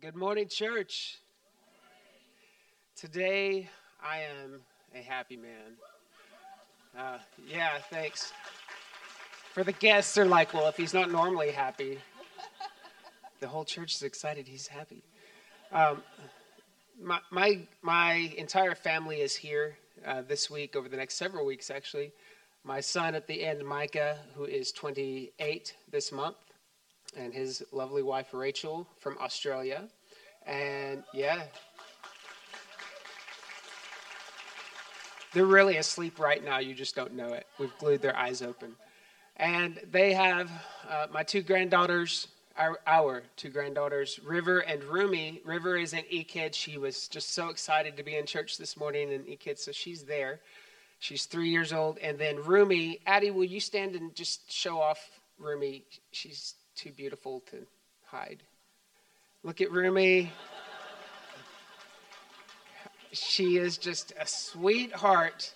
Well, good morning, church. Today I am a happy man. Uh, yeah, thanks. For the guests, they're like, well, if he's not normally happy, the whole church is excited he's happy. Um, my, my, my entire family is here uh, this week, over the next several weeks, actually. My son at the end, Micah, who is 28 this month and his lovely wife Rachel from Australia. And yeah, they're really asleep right now. You just don't know it. We've glued their eyes open. And they have uh, my two granddaughters, our, our, two granddaughters, River and Rumi. River is an e kid. She was just so excited to be in church this morning, an e kid, so she's there. She's three years old. And then Rumi, Addie, will you stand and just show off Rumi? She's too beautiful to hide. Look at Rumi. she is just a sweetheart.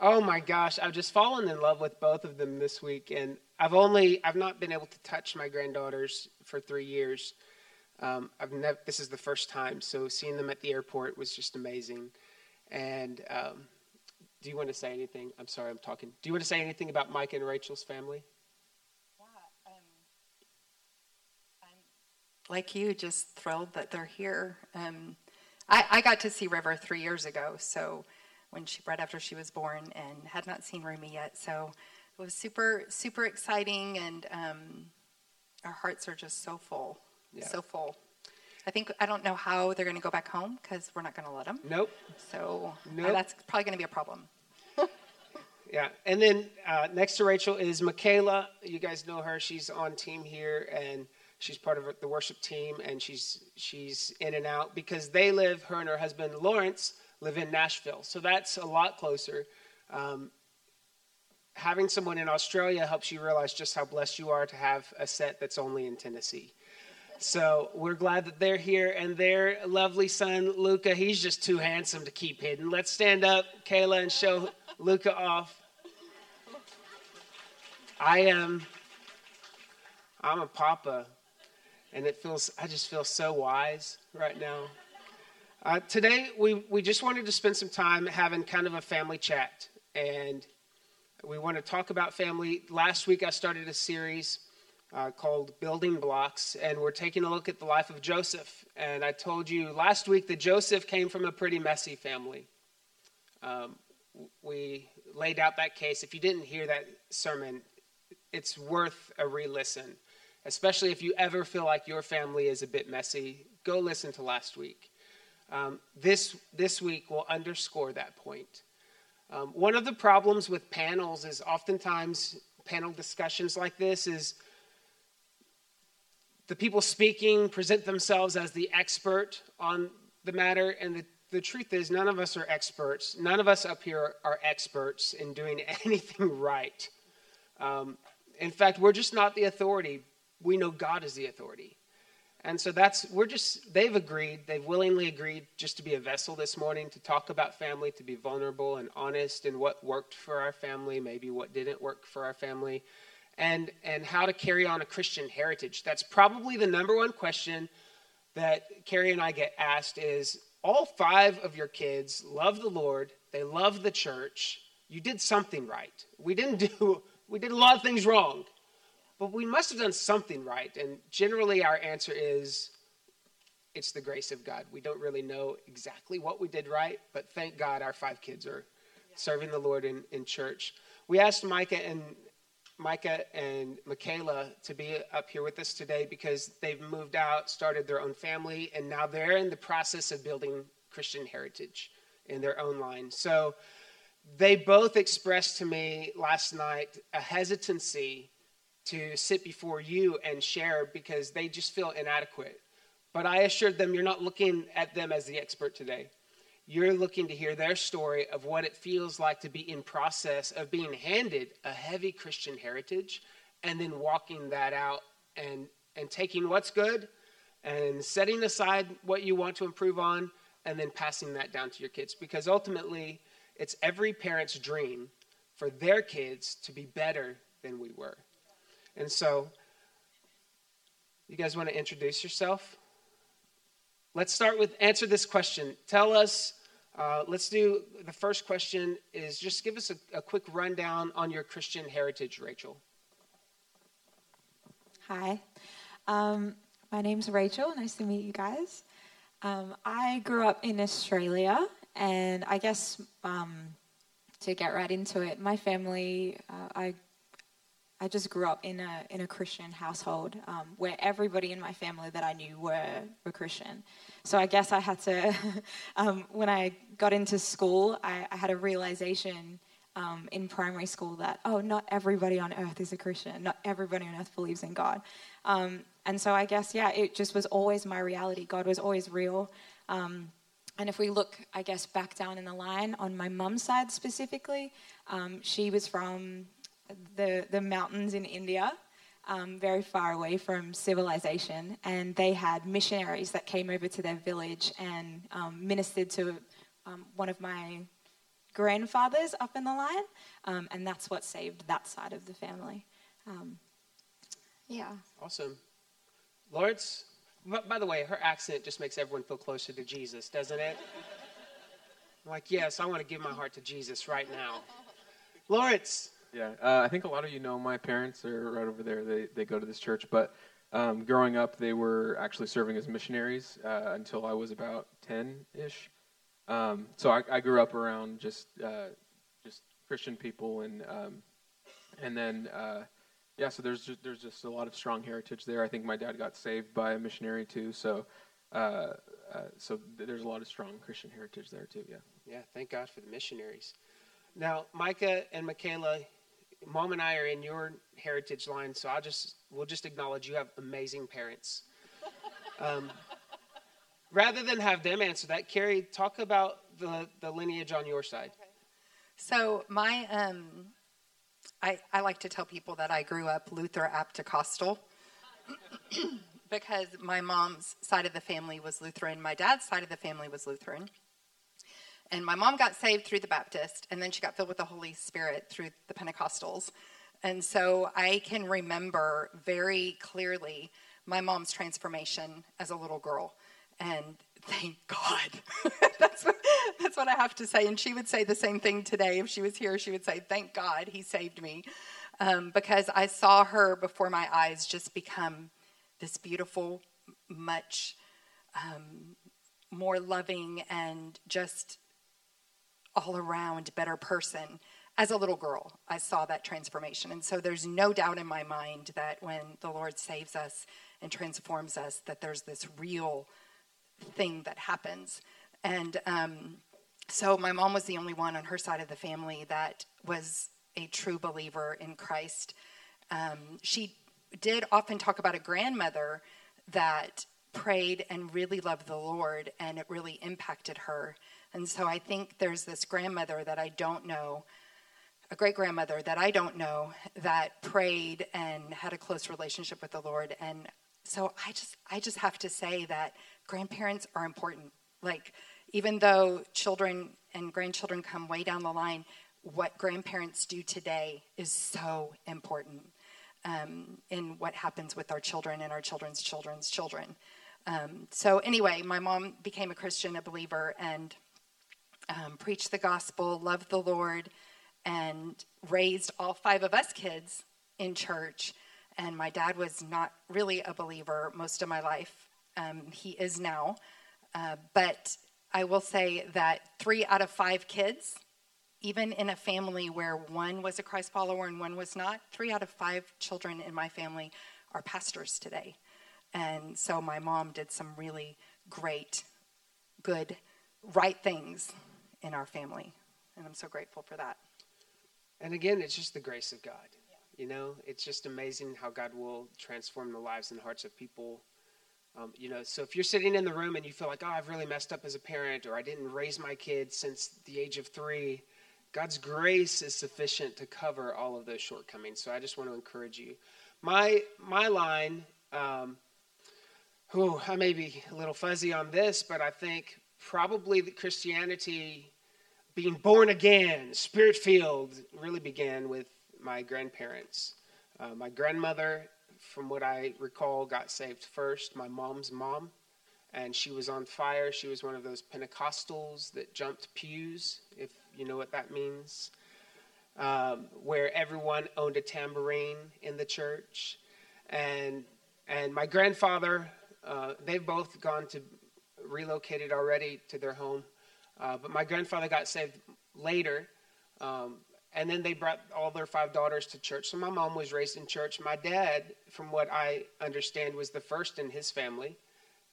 Oh my gosh, I've just fallen in love with both of them this week, and I've only I've not been able to touch my granddaughters for three years. Um, I've never. This is the first time, so seeing them at the airport was just amazing. And um, do you want to say anything? I'm sorry, I'm talking. Do you want to say anything about Mike and Rachel's family? Like you, just thrilled that they're here. Um, I, I, got to see River three years ago, so when she right after she was born, and had not seen Rumi yet, so it was super super exciting, and um, our hearts are just so full, yeah. so full. I think I don't know how they're going to go back home because we're not going to let them. Nope. So nope. Uh, that's probably going to be a problem. yeah, and then uh, next to Rachel is Michaela. You guys know her; she's on team here, and She's part of the worship team, and she's she's in and out because they live. Her and her husband Lawrence live in Nashville, so that's a lot closer. Um, having someone in Australia helps you realize just how blessed you are to have a set that's only in Tennessee. So we're glad that they're here, and their lovely son Luca. He's just too handsome to keep hidden. Let's stand up, Kayla, and show Luca off. I am. I'm a papa and it feels I just feel so wise right now. Uh, today we we just wanted to spend some time having kind of a family chat, and we want to talk about family. Last week I started a series uh, called Building Blocks, and we're taking a look at the life of Joseph. And I told you last week that Joseph came from a pretty messy family. Um, we laid out that case. If you didn't hear that sermon, it's worth a re-listen especially if you ever feel like your family is a bit messy, go listen to last week. Um, this, this week will underscore that point. Um, one of the problems with panels is oftentimes panel discussions like this is the people speaking present themselves as the expert on the matter, and the, the truth is, none of us are experts. None of us up here are experts in doing anything right. Um, in fact, we're just not the authority we know God is the authority. And so that's, we're just, they've agreed, they've willingly agreed just to be a vessel this morning to talk about family, to be vulnerable and honest in what worked for our family, maybe what didn't work for our family, and, and how to carry on a Christian heritage. That's probably the number one question that Carrie and I get asked is all five of your kids love the Lord, they love the church, you did something right. We didn't do, we did a lot of things wrong but we must have done something right. And generally, our answer is it's the grace of God. We don't really know exactly what we did right, but thank God our five kids are serving the Lord in, in church. We asked Micah and Micah and Michaela to be up here with us today because they've moved out, started their own family, and now they're in the process of building Christian heritage in their own line. So they both expressed to me last night a hesitancy to sit before you and share because they just feel inadequate. But I assured them you're not looking at them as the expert today. You're looking to hear their story of what it feels like to be in process of being handed a heavy Christian heritage and then walking that out and and taking what's good and setting aside what you want to improve on and then passing that down to your kids because ultimately it's every parent's dream for their kids to be better than we were. And so, you guys want to introduce yourself? let's start with answer this question. Tell us. Uh, let's do the first question. Is just give us a, a quick rundown on your Christian heritage, Rachel. Hi, um, my name's Rachel. Nice to meet you guys. Um, I grew up in Australia, and I guess um, to get right into it, my family, uh, I I just grew up in a in a Christian household um, where everybody in my family that I knew were were Christian. So I guess I had to, um, when I got into school, I, I had a realization um, in primary school that oh, not everybody on earth is a Christian. Not everybody on earth believes in God. Um, and so I guess yeah, it just was always my reality. God was always real. Um, and if we look, I guess, back down in the line on my mum's side specifically, um, she was from the, the mountains in India, um, very far away from civilization, and they had missionaries that came over to their village and um, ministered to um, one of my grandfathers up in the line, um, and that's what saved that side of the family. Um, yeah. Awesome. Lawrence, by the way, her accent just makes everyone feel closer to Jesus, doesn't it? Like, yes, I want to give my heart to Jesus right now. Lawrence. Yeah, uh, I think a lot of you know my parents are right over there. They they go to this church, but um, growing up, they were actually serving as missionaries uh, until I was about ten ish. Um, so I, I, grew up around just uh, just Christian people, and um, and then uh, yeah, so there's just, there's just a lot of strong heritage there. I think my dad got saved by a missionary too, so. Uh, uh, so there's a lot of strong Christian heritage there too. Yeah. Yeah. Thank God for the missionaries. Now, Micah and Michaela, mom and I are in your heritage line, so I'll just we'll just acknowledge you have amazing parents. Um, rather than have them answer that, Carrie, talk about the, the lineage on your side. Okay. So my um, I, I like to tell people that I grew up Luther-Baptocostal because my mom's side of the family was Lutheran, my dad's side of the family was Lutheran. And my mom got saved through the Baptist, and then she got filled with the Holy Spirit through the Pentecostals. And so I can remember very clearly my mom's transformation as a little girl. And thank God. that's, what, that's what I have to say. And she would say the same thing today. If she was here, she would say, Thank God he saved me. Um, because I saw her before my eyes just become this beautiful, much um, more loving, and just all around better person. As a little girl, I saw that transformation. And so there's no doubt in my mind that when the Lord saves us and transforms us, that there's this real thing that happens. And um, so my mom was the only one on her side of the family that was a true believer in Christ. Um, she did often talk about a grandmother that prayed and really loved the Lord, and it really impacted her. And so I think there's this grandmother that I don't know, a great grandmother that I don't know, that prayed and had a close relationship with the Lord. And so I just I just have to say that grandparents are important. Like even though children and grandchildren come way down the line, what grandparents do today is so important um, in what happens with our children and our children's children's children. Um, so anyway, my mom became a Christian, a believer, and um, preached the gospel, loved the Lord, and raised all five of us kids in church. And my dad was not really a believer most of my life. Um, he is now. Uh, but I will say that three out of five kids, even in a family where one was a Christ follower and one was not, three out of five children in my family are pastors today. And so my mom did some really great, good, right things in our family. And I'm so grateful for that. And again, it's just the grace of God. Yeah. You know, it's just amazing how God will transform the lives and hearts of people. Um, you know, so if you're sitting in the room and you feel like, oh, I've really messed up as a parent, or I didn't raise my kids since the age of three, God's grace is sufficient to cover all of those shortcomings. So I just want to encourage you. My my line, um, oh, I may be a little fuzzy on this, but I think probably that Christianity being born again, spirit filled, really began with my grandparents. Uh, my grandmother, from what I recall, got saved first, my mom's mom. and she was on fire. She was one of those Pentecostals that jumped pews, if you know what that means, um, where everyone owned a tambourine in the church. And, and my grandfather, uh, they've both gone to relocated already to their home. Uh, but my grandfather got saved later. Um, and then they brought all their five daughters to church. So my mom was raised in church. My dad, from what I understand, was the first in his family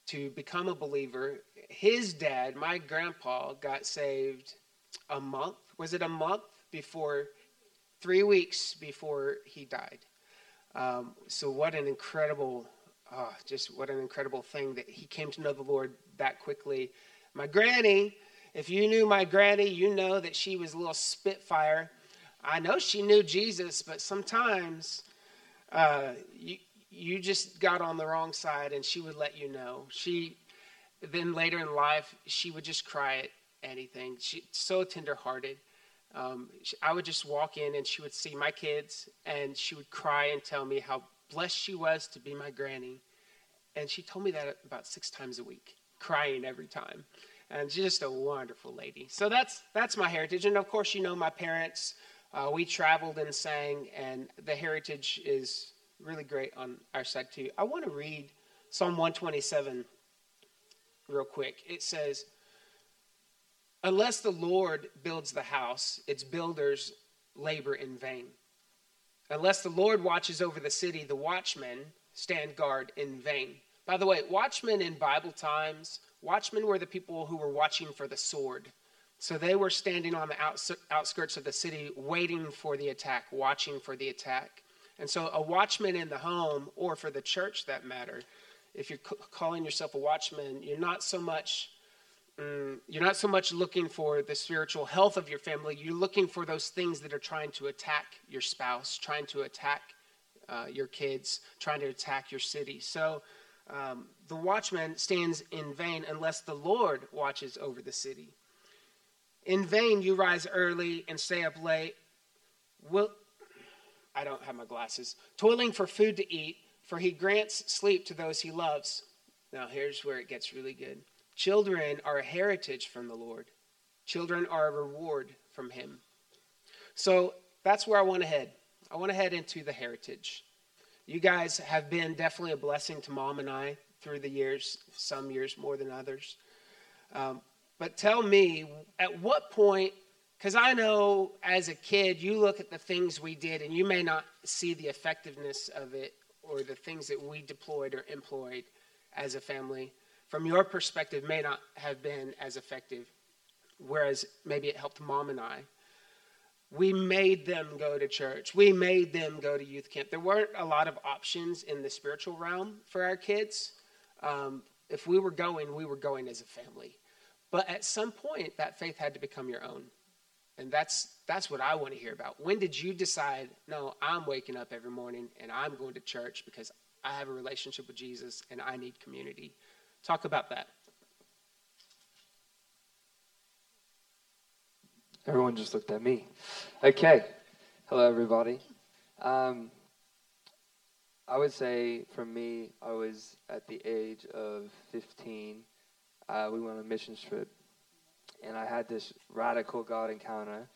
to become a believer. His dad, my grandpa, got saved a month. Was it a month before, three weeks before he died? Um, so what an incredible, oh, just what an incredible thing that he came to know the Lord that quickly. My granny, if you knew my granny, you know that she was a little spitfire. I know she knew Jesus, but sometimes uh, you, you just got on the wrong side and she would let you know. She then later in life, she would just cry at anything. She so tenderhearted. Um, she, I would just walk in and she would see my kids and she would cry and tell me how blessed she was to be my granny. And she told me that about six times a week, crying every time. And just a wonderful lady. So that's that's my heritage. And of course, you know my parents. Uh, we traveled and sang, and the heritage is really great on our side too. I want to read Psalm 127 real quick. It says, Unless the Lord builds the house, its builders labor in vain. Unless the Lord watches over the city, the watchmen stand guard in vain. By the way, watchmen in Bible times, watchmen were the people who were watching for the sword. So they were standing on the outskirts of the city, waiting for the attack, watching for the attack. And so, a watchman in the home, or for the church that matter, if you're calling yourself a watchman, you're not so much mm, you're not so much looking for the spiritual health of your family. You're looking for those things that are trying to attack your spouse, trying to attack uh, your kids, trying to attack your city. So, um, the watchman stands in vain unless the Lord watches over the city. In vain you rise early and stay up late. Will I don't have my glasses. Toiling for food to eat, for he grants sleep to those he loves. Now here's where it gets really good. Children are a heritage from the Lord. Children are a reward from him. So that's where I want to head. I want to head into the heritage. You guys have been definitely a blessing to mom and I through the years, some years more than others. Um, but tell me, at what point, because I know as a kid, you look at the things we did and you may not see the effectiveness of it or the things that we deployed or employed as a family. From your perspective, may not have been as effective, whereas maybe it helped mom and I. We made them go to church. We made them go to youth camp. There weren't a lot of options in the spiritual realm for our kids. Um, if we were going, we were going as a family. But at some point, that faith had to become your own. And that's, that's what I want to hear about. When did you decide, no, I'm waking up every morning and I'm going to church because I have a relationship with Jesus and I need community? Talk about that. Everyone just looked at me. Okay. Hello, everybody. Um, I would say for me, I was at the age of 15 uh, we went on a mission trip, and I had this radical God encounter,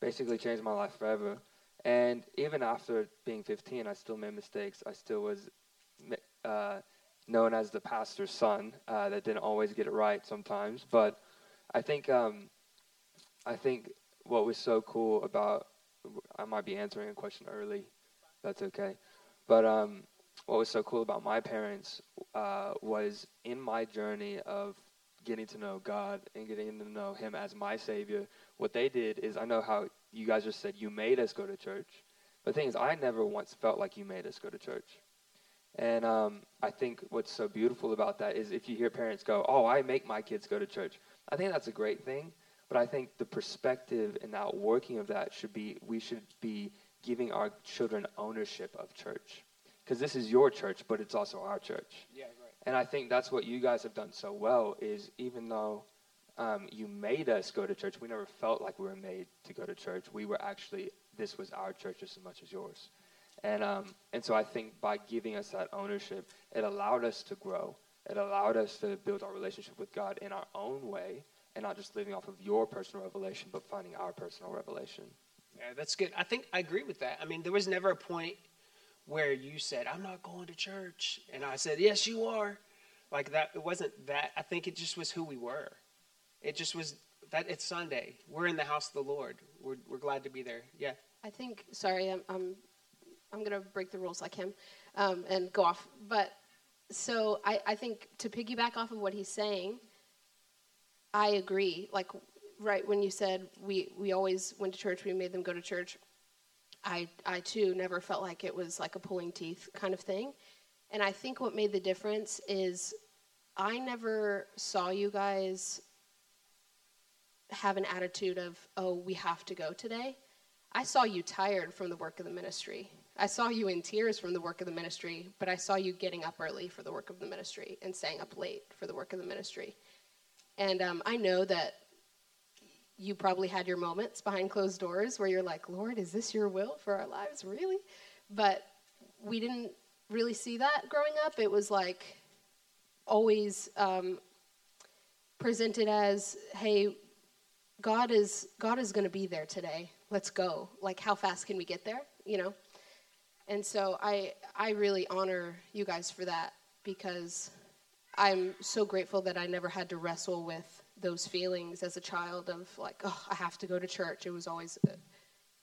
basically changed my life forever. And even after being 15, I still made mistakes. I still was uh, known as the pastor's son uh, that didn't always get it right sometimes. But I think um, I think what was so cool about I might be answering a question early. That's okay. But um, what was so cool about my parents uh, was in my journey of getting to know God and getting to know Him as my Savior, what they did is I know how you guys just said you made us go to church. But the thing is, I never once felt like you made us go to church. And um, I think what's so beautiful about that is if you hear parents go, Oh, I make my kids go to church, I think that's a great thing. But I think the perspective and the outworking of that should be we should be giving our children ownership of church. Because this is your church, but it's also our church. Yeah, and I think that's what you guys have done so well is even though um, you made us go to church, we never felt like we were made to go to church. We were actually, this was our church just as much as yours. And, um, and so I think by giving us that ownership, it allowed us to grow. it allowed us to build our relationship with God in our own way and not just living off of your personal revelation, but finding our personal revelation. Yeah, that's good. I think I agree with that. I mean, there was never a point where you said, I'm not going to church. And I said, Yes, you are. Like that, it wasn't that. I think it just was who we were. It just was that it's Sunday. We're in the house of the Lord. We're, we're glad to be there. Yeah. I think, sorry, I'm, I'm, I'm going to break the rules like him um, and go off. But so I, I think to piggyback off of what he's saying, I agree. Like, right when you said we, we always went to church, we made them go to church. I, I too never felt like it was like a pulling teeth kind of thing. And I think what made the difference is I never saw you guys have an attitude of, oh, we have to go today. I saw you tired from the work of the ministry. I saw you in tears from the work of the ministry, but I saw you getting up early for the work of the ministry and staying up late for the work of the ministry. And um, I know that you probably had your moments behind closed doors where you're like, Lord, is this your will for our lives? Really? But we didn't really see that growing up. It was like always um, presented as, hey, God is God is going to be there today. Let's go. Like how fast can we get there, you know? And so I I really honor you guys for that because I'm so grateful that I never had to wrestle with those feelings as a child of like, oh, I have to go to church. It was always, a,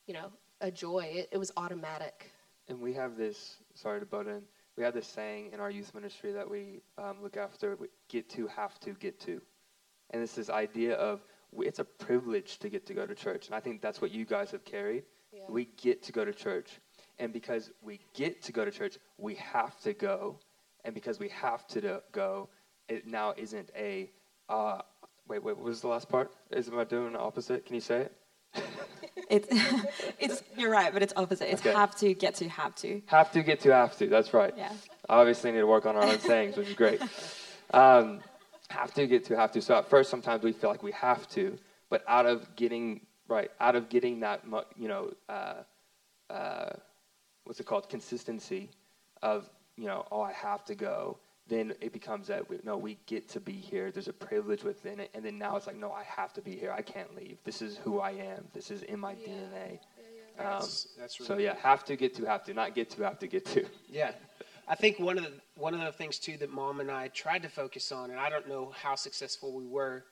you know, a joy. It, it was automatic. And we have this, sorry to butt in, we have this saying in our youth ministry that we um, look after we get to, have to, get to. And it's this idea of it's a privilege to get to go to church. And I think that's what you guys have carried. Yeah. We get to go to church. And because we get to go to church, we have to go. And because we have to go, it now isn't a, uh, wait, wait, what was the last part? Is am I doing the opposite? Can you say it? it's, it's, you're right, but it's opposite. It's okay. have to, get to, have to. Have to, get to, have to. That's right. Yeah. Obviously, need to work on our own sayings, which is great. Um, have to get to have to. So at first, sometimes we feel like we have to, but out of getting right, out of getting that, you know, uh, uh, what's it called, consistency of you know, oh, I have to go. Then it becomes that we, no, we get to be here. There's a privilege within it, and then now it's like, no, I have to be here. I can't leave. This is who I am. This is in my yeah. DNA. Yeah, yeah. Um, that's, that's really so yeah, have to get to have to, not get to have to get to. Yeah, I think one of the one of the things too that mom and I tried to focus on, and I don't know how successful we were,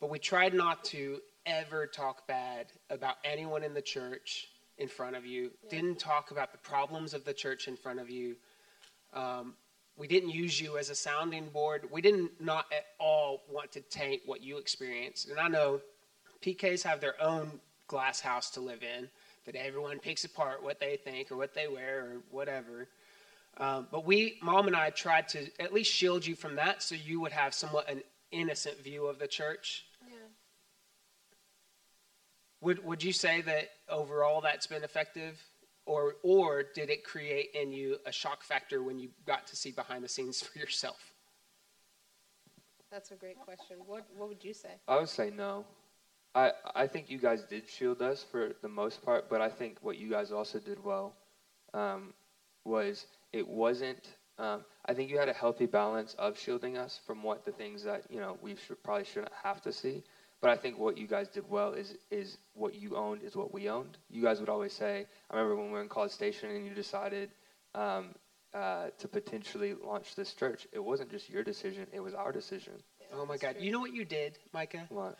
but we tried not to ever talk bad about anyone in the church in front of you. Yeah. Didn't talk about the problems of the church in front of you. Um, we didn't use you as a sounding board. We didn't not at all want to taint what you experienced. And I know PKs have their own glass house to live in that everyone picks apart what they think or what they wear or whatever. Um, but we, mom and I, tried to at least shield you from that so you would have somewhat an innocent view of the church. Yeah. Would, would you say that overall that's been effective? Or, or did it create in you a shock factor when you got to see behind the scenes for yourself? That's a great question. What, what would you say? I would say no. I, I think you guys did shield us for the most part, but I think what you guys also did well um, was it wasn't. Um, I think you had a healthy balance of shielding us from what the things that you know we should, probably shouldn't have to see. But I think what you guys did well is is what you owned is what we owned. You guys would always say, I remember when we were in College Station and you decided um, uh, to potentially launch this church. It wasn't just your decision; it was our decision. Oh my God! You know what you did, Micah? What?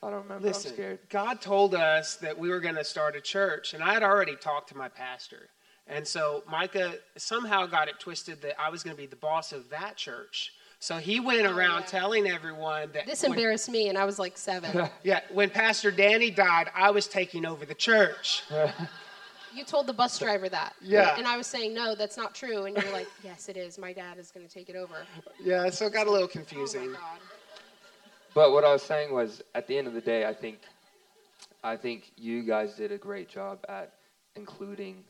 I don't remember. Listen, I'm scared. God told us that we were going to start a church, and I had already talked to my pastor. And so Micah somehow got it twisted that I was going to be the boss of that church. So he went oh, around yeah. telling everyone that this embarrassed when, me, and I was like seven. yeah, when Pastor Danny died, I was taking over the church. you told the bus driver that. Yeah. And I was saying, no, that's not true. And you're like, yes, it is. My dad is going to take it over. Yeah, so it got a little confusing. Oh but what I was saying was, at the end of the day, I think, I think you guys did a great job at including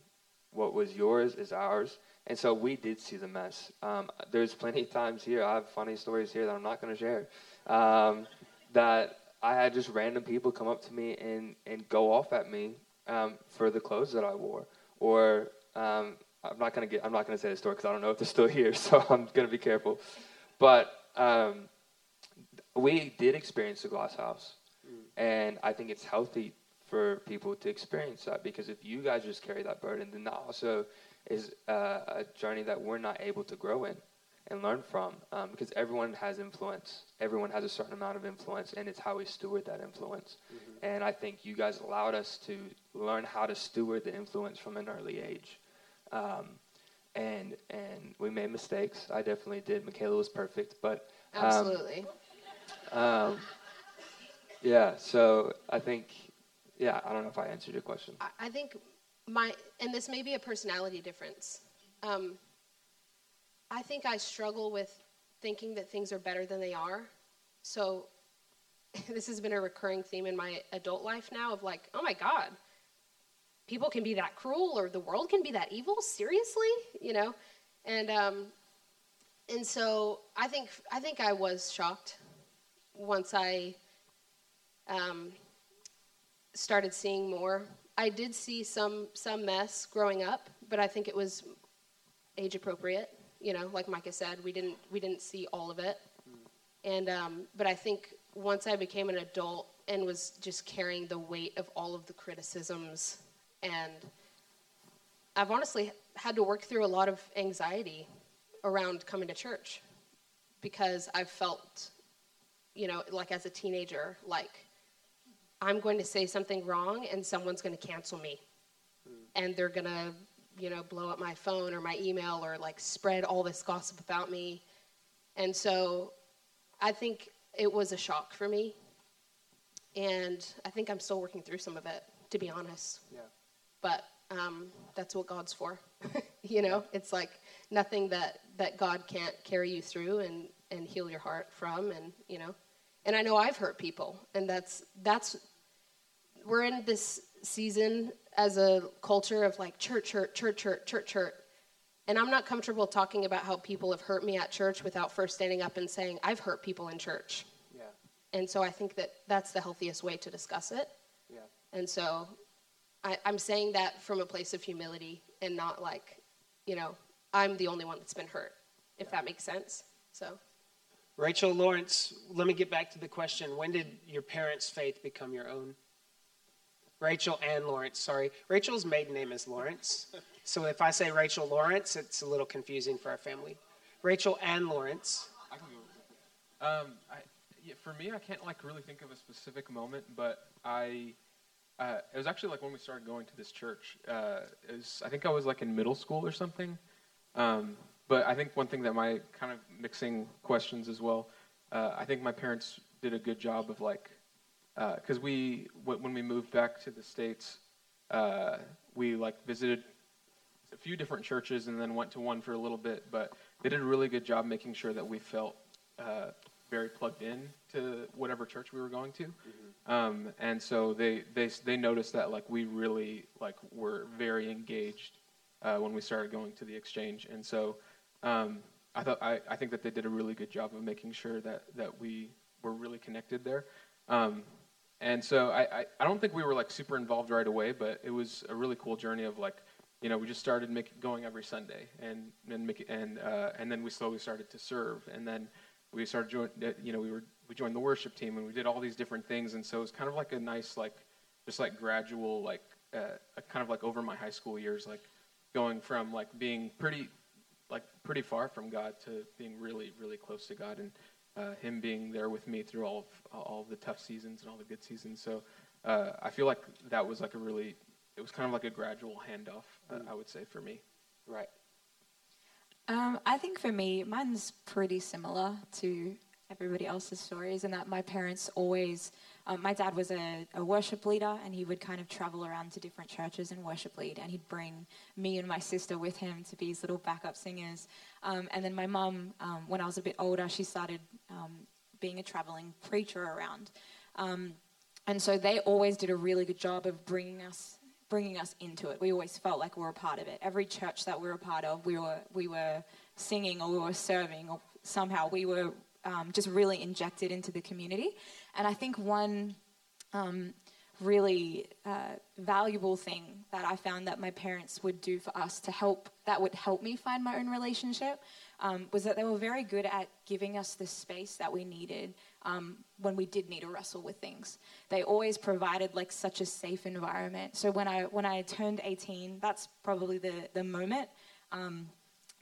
what was yours is ours. And so we did see the mess. Um, there's plenty of times here, I have funny stories here that I'm not going to share, um, that I had just random people come up to me and, and go off at me um, for the clothes that I wore. Or um, I'm not going to get, I'm not going to say the story because I don't know if they're still here, so I'm going to be careful. But Um, we did experience the glass house, and I think it's healthy for people to experience that because if you guys just carry that burden, then that also is uh, a journey that we're not able to grow in and learn from um, because everyone has influence. Everyone has a certain amount of influence, and it's how we steward that influence. Mm-hmm. And I think you guys allowed us to learn how to steward the influence from an early age. Um, and and we made mistakes. I definitely did. Michaela was perfect, but um, absolutely. Um, yeah. So I think, yeah. I don't know if I answered your question. I, I think my and this may be a personality difference. Um, I think I struggle with thinking that things are better than they are. So this has been a recurring theme in my adult life now of like, oh my God, people can be that cruel or the world can be that evil? Seriously? You know? And um, and so I think I think I was shocked once I um, started seeing more. I did see some some mess growing up, but I think it was age appropriate you know, like Micah said, we didn't we didn't see all of it. And um, but I think once I became an adult and was just carrying the weight of all of the criticisms, and I've honestly had to work through a lot of anxiety around coming to church because I've felt, you know, like as a teenager, like I'm going to say something wrong and someone's going to cancel me, and they're going to you know, blow up my phone or my email or like spread all this gossip about me. And so I think it was a shock for me. And I think I'm still working through some of it, to be honest. Yeah. But um, that's what God's for. you know, it's like nothing that, that God can't carry you through and, and heal your heart from. And, you know, and I know I've hurt people. And that's, that's, we're in this season as a culture of like church, church, church, church, church, church. And I'm not comfortable talking about how people have hurt me at church without first standing up and saying, I've hurt people in church. Yeah. And so I think that that's the healthiest way to discuss it. Yeah. And so I, I'm saying that from a place of humility and not like, you know, I'm the only one that's been hurt, if yeah. that makes sense. So. Rachel Lawrence, let me get back to the question. When did your parents' faith become your own? Rachel and Lawrence, sorry. Rachel's maiden name is Lawrence. So if I say Rachel Lawrence, it's a little confusing for our family. Rachel and Lawrence. I can go. Um, I, yeah, for me, I can't like really think of a specific moment, but I. Uh, it was actually like when we started going to this church. Uh, was, I think I was like in middle school or something. Um, but I think one thing that my kind of mixing questions as well. Uh, I think my parents did a good job of like because uh, we when we moved back to the states, uh, we like visited a few different churches and then went to one for a little bit. But they did a really good job making sure that we felt uh, very plugged in to whatever church we were going to. Mm-hmm. Um, and so they, they they noticed that like we really like were very engaged uh, when we started going to the exchange. And so um, I thought I, I think that they did a really good job of making sure that that we were really connected there. Um, and so I, I, I, don't think we were like super involved right away, but it was a really cool journey of like, you know, we just started make, going every Sunday, and and make, and uh, and then we slowly started to serve, and then we started join, uh, you know, we were we joined the worship team, and we did all these different things, and so it was kind of like a nice like, just like gradual like, uh, kind of like over my high school years, like going from like being pretty, like pretty far from God to being really really close to God, and uh, him being there with me through all of all of the tough seasons and all the good seasons. So uh, I feel like that was like a really, it was kind of like a gradual handoff. Uh, I would say for me. Right. Um, I think for me, mine's pretty similar to everybody else's stories, and that my parents always um, my dad was a, a, worship leader, and he would kind of travel around to different churches and worship lead, and he'd bring me and my sister with him to be his little backup singers. Um, and then my mum, um, when I was a bit older, she started um, being a traveling preacher around. Um, and so they always did a really good job of bringing us bringing us into it. We always felt like we were a part of it. Every church that we were a part of, we were we were singing or we were serving or somehow we were um, just really injected into the community. And I think one um, really uh, valuable thing that I found that my parents would do for us to help, that would help me find my own relationship, um, was that they were very good at giving us the space that we needed um, when we did need to wrestle with things. They always provided like such a safe environment. So when I when I turned 18, that's probably the the moment um,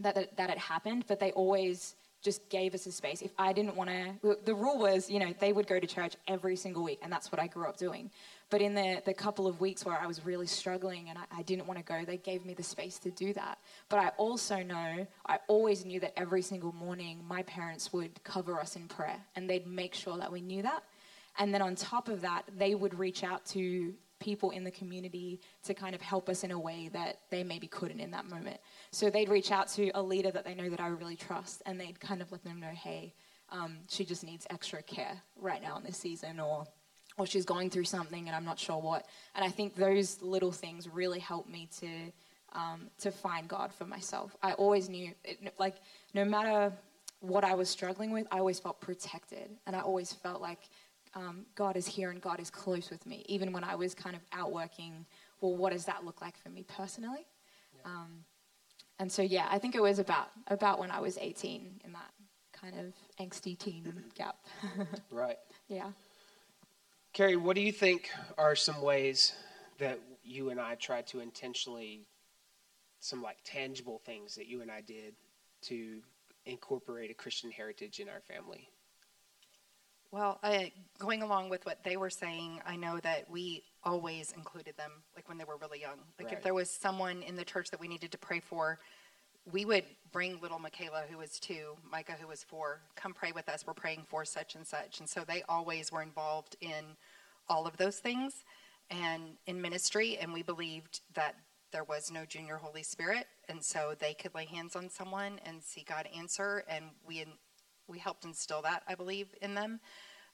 that it, that it happened. But they always just gave us a space. If I didn't want to, the rule was, you know, they would go to church every single week, and that's what I grew up doing. But in the, the couple of weeks where I was really struggling and I, I didn't want to go, they gave me the space to do that. But I also know, I always knew that every single morning my parents would cover us in prayer, and they'd make sure that we knew that. And then on top of that, they would reach out to people in the community to kind of help us in a way that they maybe couldn't in that moment. So they'd reach out to a leader that they know that I really trust, and they'd kind of let them know, hey, um, she just needs extra care right now in this season, or or she's going through something and I'm not sure what. And I think those little things really helped me to um, to find God for myself. I always knew, it, like, no matter what I was struggling with, I always felt protected, and I always felt like um, God is here and God is close with me, even when I was kind of out working. Well, what does that look like for me personally? Yeah. Um, and so, yeah, I think it was about about when I was 18 in that kind of angsty teen gap. right. Yeah. Carrie, what do you think are some ways that you and I tried to intentionally, some like tangible things that you and I did to incorporate a Christian heritage in our family? Well, I, going along with what they were saying, I know that we always included them, like when they were really young. Like right. if there was someone in the church that we needed to pray for, we would bring little Michaela, who was two, Micah, who was four, come pray with us. We're praying for such and such. And so they always were involved in all of those things and in ministry. And we believed that there was no junior Holy Spirit. And so they could lay hands on someone and see God answer. And we we helped instill that, I believe, in them.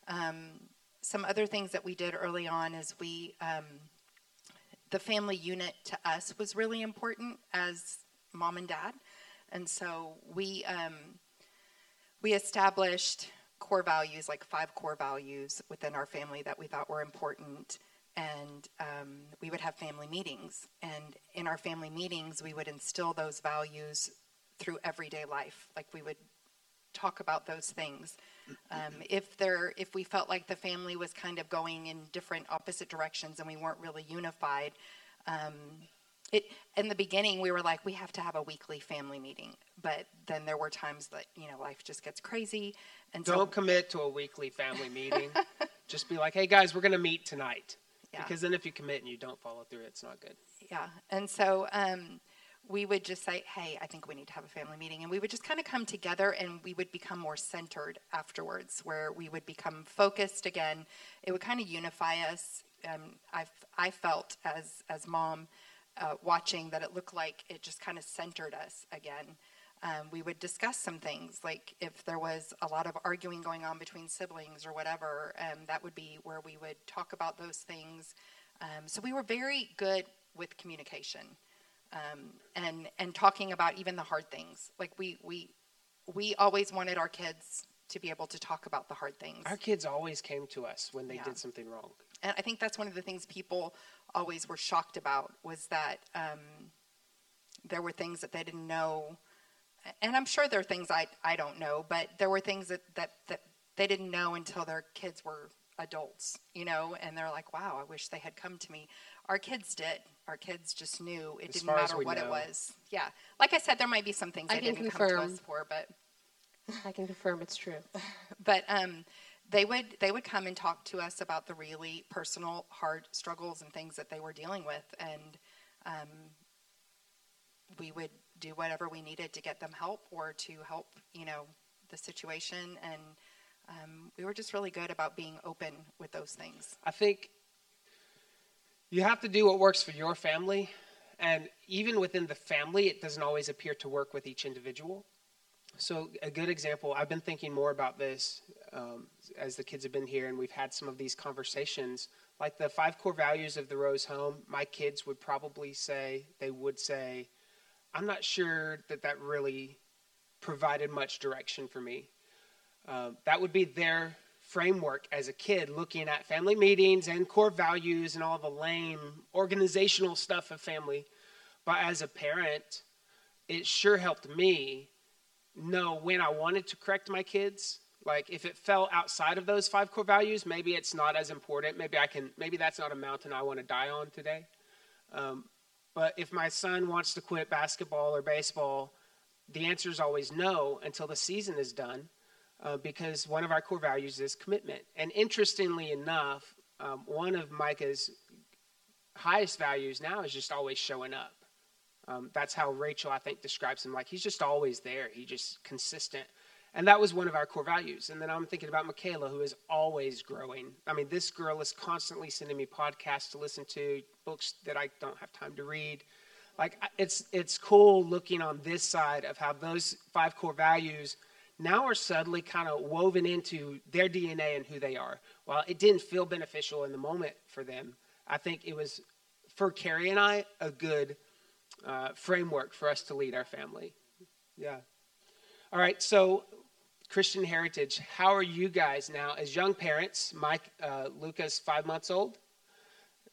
Um, some other things that we did early on is we, um, the family unit to us was really important as mom and dad, and so we um, we established core values, like five core values within our family that we thought were important. And um, we would have family meetings. And in our family meetings, we would instill those values through everyday life. Like we would talk about those things. Um, if there, if we felt like the family was kind of going in different opposite directions and we weren't really unified, um, it in the beginning we were like we have to have a weekly family meeting, but then there were times that you know life just gets crazy, and don't so, commit to a weekly family meeting. just be like, hey guys, we're going to meet tonight. Yeah. Because then if you commit and you don't follow through, it's not good. Yeah, and so. Um, we would just say, hey, I think we need to have a family meeting. And we would just kind of come together and we would become more centered afterwards, where we would become focused again. It would kind of unify us. Um, I, I felt as, as mom uh, watching that it looked like it just kind of centered us again. Um, we would discuss some things, like if there was a lot of arguing going on between siblings or whatever, um, that would be where we would talk about those things. Um, so we were very good with communication um, and and talking about even the hard things. Like we we we always wanted our kids to be able to talk about the hard things. Our kids always came to us when they yeah. did something wrong. And I think that's one of the things people always were shocked about was that um, there were things that they didn't know. And I'm sure there are things I, I don't know, but there were things that, that, that they didn't know until their kids were adults, you know, and they're like, wow, I wish they had come to me. Our kids did. Our kids just knew it as didn't matter what know. it was. Yeah. Like I said, there might be some things I they didn't confirm. come to us for, but I can confirm it's true. but um, they would they would come and talk to us about the really personal, hard struggles and things that they were dealing with, and um, we would do whatever we needed to get them help or to help, you know, the situation. And um, we were just really good about being open with those things. I think you have to do what works for your family. And even within the family, it doesn't always appear to work with each individual. So, a good example, I've been thinking more about this um, as the kids have been here and we've had some of these conversations. Like the five core values of the Rose home, my kids would probably say, they would say, I'm not sure that that really provided much direction for me. Uh, that would be their framework as a kid, looking at family meetings and core values and all the lame organizational stuff of family. But as a parent, it sure helped me know when I wanted to correct my kids. Like if it fell outside of those five core values, maybe it's not as important. Maybe I can. Maybe that's not a mountain I want to die on today. Um, but if my son wants to quit basketball or baseball, the answer is always no until the season is done, uh, because one of our core values is commitment. And interestingly enough, um, one of Micah's highest values now is just always showing up. Um, that's how Rachel, I think, describes him. Like he's just always there. He's just consistent. And that was one of our core values. And then I'm thinking about Michaela, who is always growing. I mean, this girl is constantly sending me podcasts to listen to, books that I don't have time to read. Like it's it's cool looking on this side of how those five core values now are suddenly kind of woven into their DNA and who they are. While it didn't feel beneficial in the moment for them, I think it was for Carrie and I a good uh, framework for us to lead our family. Yeah. All right. So Christian heritage. How are you guys now as young parents? Mike, uh, Luca's five months old.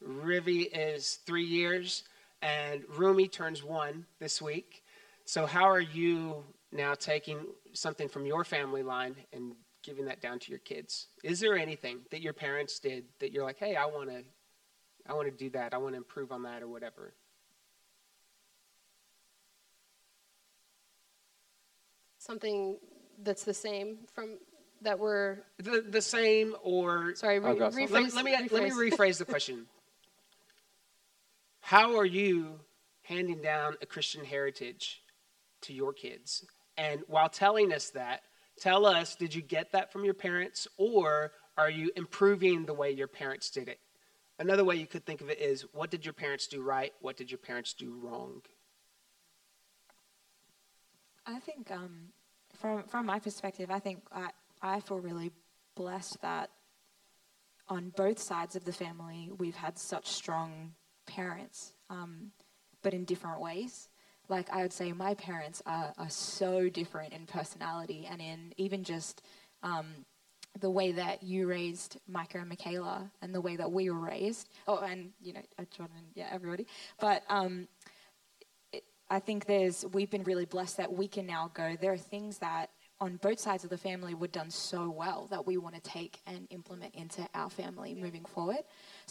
Rivi is three years, and Rumi turns one this week. So, how are you now taking something from your family line and giving that down to your kids? Is there anything that your parents did that you're like, hey, I want to, I want to do that, I want to improve on that, or whatever? Something that's the same from that we're the, the same or sorry re- rephrase, let, me, let me rephrase. let me rephrase the question how are you handing down a christian heritage to your kids and while telling us that tell us did you get that from your parents or are you improving the way your parents did it? Another way you could think of it is what did your parents do right? What did your parents do wrong? I think um, from from my perspective, I think I, I feel really blessed that on both sides of the family we've had such strong parents, um, but in different ways. Like I would say, my parents are, are so different in personality and in even just um, the way that you raised Micah and Michaela and the way that we were raised. Oh, and you know, uh, Jordan, yeah, everybody. But um, I think there's we've been really blessed that we can now go. There are things that on both sides of the family were done so well that we want to take and implement into our family moving forward.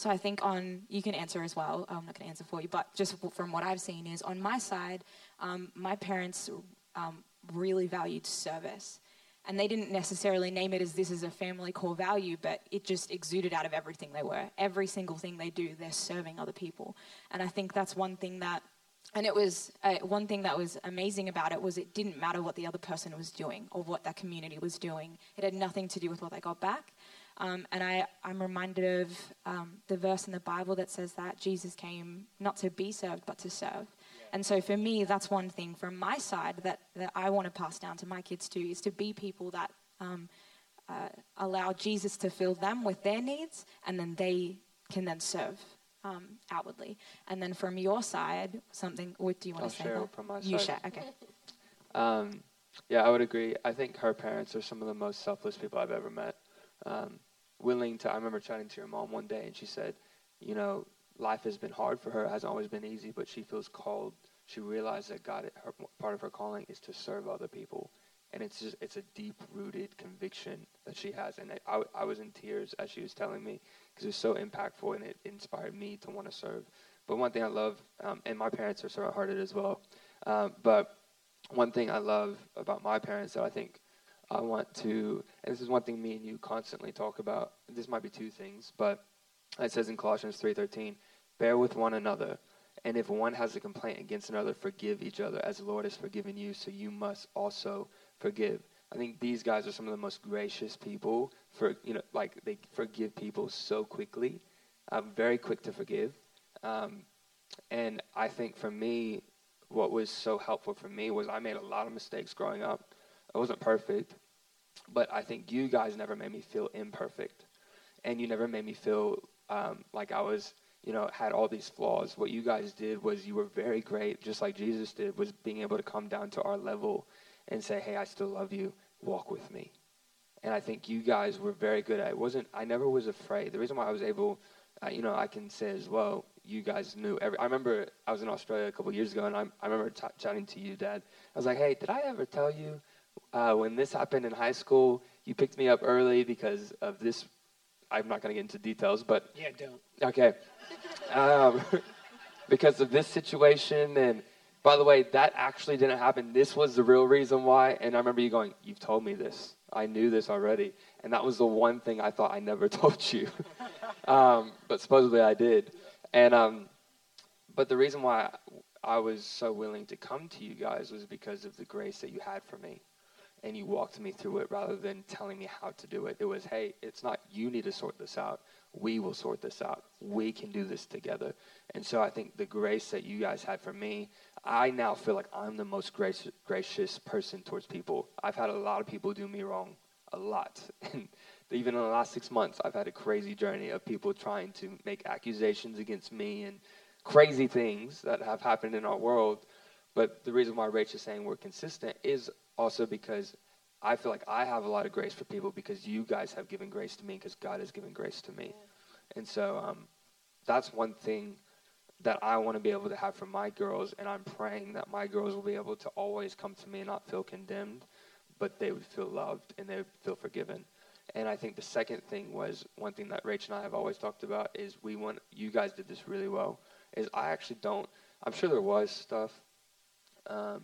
So I think on you can answer as well. I'm not going to answer for you, but just from what I've seen is on my side, um, my parents um, really valued service. And they didn't necessarily name it as this is a family core value, but it just exuded out of everything they were. Every single thing they do, they're serving other people. And I think that's one thing that and it was uh, one thing that was amazing about it was it didn't matter what the other person was doing or what that community was doing. It had nothing to do with what they got back. Um, and I, I'm reminded of um, the verse in the Bible that says that Jesus came not to be served, but to serve. Yeah. And so for me, that's one thing from my side that, that I want to pass down to my kids too, is to be people that um, uh, allow Jesus to fill them with their needs, and then they can then serve um, outwardly. And then from your side, something, what do you want I'll to say? Share from my you side. share, okay. Um, yeah, I would agree. I think her parents are some of the most selfless people I've ever met. Um, willing to, I remember chatting to your mom one day and she said, you know, life has been hard for her, it hasn't always been easy, but she feels called. She realized that God, her, part of her calling is to serve other people and it's just it's a deep rooted conviction that she has and I, I was in tears as she was telling me because it was so impactful and it inspired me to want to serve but one thing i love um, and my parents are of hearted as well um, but one thing i love about my parents that i think i want to and this is one thing me and you constantly talk about this might be two things but it says in colossians 3.13 bear with one another and if one has a complaint against another forgive each other as the lord has forgiven you so you must also forgive. I think these guys are some of the most gracious people for you know like they forgive people so quickly. I'm very quick to forgive, um, and I think for me, what was so helpful for me was I made a lot of mistakes growing up. I wasn't perfect, but I think you guys never made me feel imperfect, and you never made me feel um, like I was you know had all these flaws. What you guys did was you were very great, just like Jesus did, was being able to come down to our level and say, hey, I still love you, walk with me. and I think you guys were very good at it. wasn't I never was afraid. The reason why I was able, uh, you know, I can say as well, you guys knew every. I remember I was in Australia a couple years ago, and I, I remember t- chatting to you, Dad. I was like, "Hey, did I ever tell you uh, when this happened in high school? You picked me up early because of this. I'm not going to get into details, but Yeah, don't. Okay. Um, because of this situation. And by the way, that actually didn't happen. This was the real reason why. And I remember you going, You've told me this. I knew this already. And that was the one thing I thought I never told you. um, but supposedly I did. And, um, but the reason why I was so willing to come to you guys was because of the grace that you had for me and you walked me through it rather than telling me how to do it. It was, hey, it's not you need to sort this out. We will sort this out. We can do this together. And so I think the grace that you guys had for me, I now feel like I'm the most gracious, gracious person towards people. I've had a lot of people do me wrong, a lot. And even in the last six months, I've had a crazy journey of people trying to make accusations against me and crazy things that have happened in our world. But the reason why Rach is saying we're consistent is also because I feel like I have a lot of grace for people because you guys have given grace to me because God has given grace to me. And so um, that's one thing that I want to be able to have for my girls. And I'm praying that my girls will be able to always come to me and not feel condemned, but they would feel loved and they would feel forgiven. And I think the second thing was one thing that Rach and I have always talked about is we want, you guys did this really well, is I actually don't, I'm sure there was stuff, um,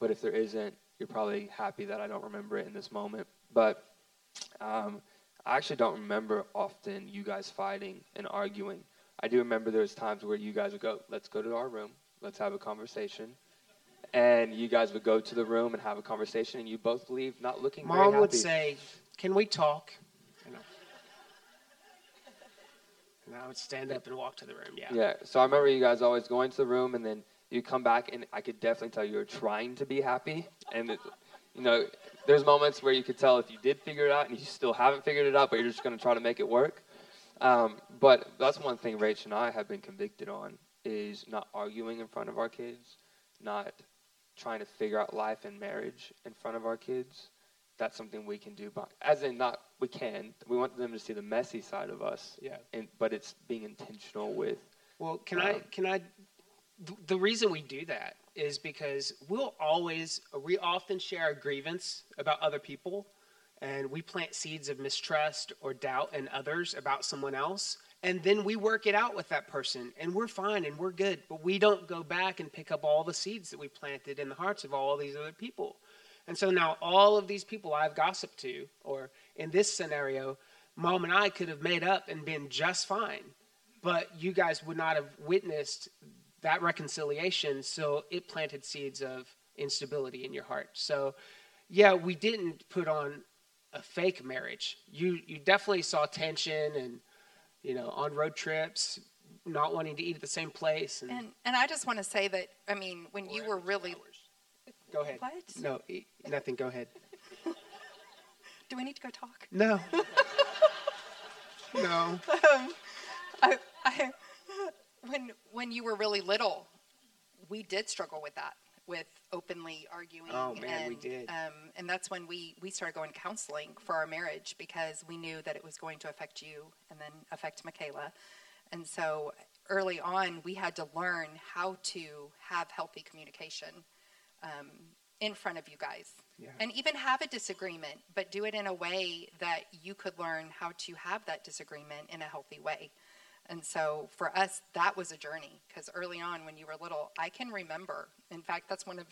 but if there isn't, you're probably happy that I don't remember it in this moment. But um, I actually don't remember often you guys fighting and arguing. I do remember there was times where you guys would go, let's go to our room, let's have a conversation. And you guys would go to the room and have a conversation, and you both leave not looking very Mom happy. would say, "Can we talk?" And I would stand up and walk to the room. Yeah. Yeah. So I remember you guys always going to the room, and then you come back, and I could definitely tell you were trying to be happy. And it, you know, there's moments where you could tell if you did figure it out, and you still haven't figured it out, but you're just going to try to make it work. Um, but that's one thing Rach and I have been convicted on is not arguing in front of our kids, not trying to figure out life and marriage in front of our kids. That's something we can do, but as in not we can. We want them to see the messy side of us. Yeah. And but it's being intentional with. Well, can I? Um, Can I? Th- The reason we do that is because we'll always, we often share a grievance about other people, and we plant seeds of mistrust or doubt in others about someone else, and then we work it out with that person, and we're fine and we're good. But we don't go back and pick up all the seeds that we planted in the hearts of all these other people. And so now all of these people I've gossiped to, or in this scenario, mom and I could have made up and been just fine but you guys would not have witnessed that reconciliation so it planted seeds of instability in your heart. So yeah we didn't put on a fake marriage. You you definitely saw tension and you know on road trips not wanting to eat at the same place and, And and I just want to say that I mean when you were really go ahead. What? no nothing. Go ahead. Do we need to go talk? no. No. Um, I, I, when when you were really little, we did struggle with that, with openly arguing. Oh, man, we and, did. Um, and that's when we we started going to counseling for our marriage because we knew that it was going to affect you and then affect Michaela. And so early on, we had to learn how to have healthy communication um, in front of you guys. Yeah. And even have a disagreement, but do it in a way that you could learn how to have that disagreement in a healthy way. And so for us, that was a journey because early on, when you were little, I can remember. In fact, that's one of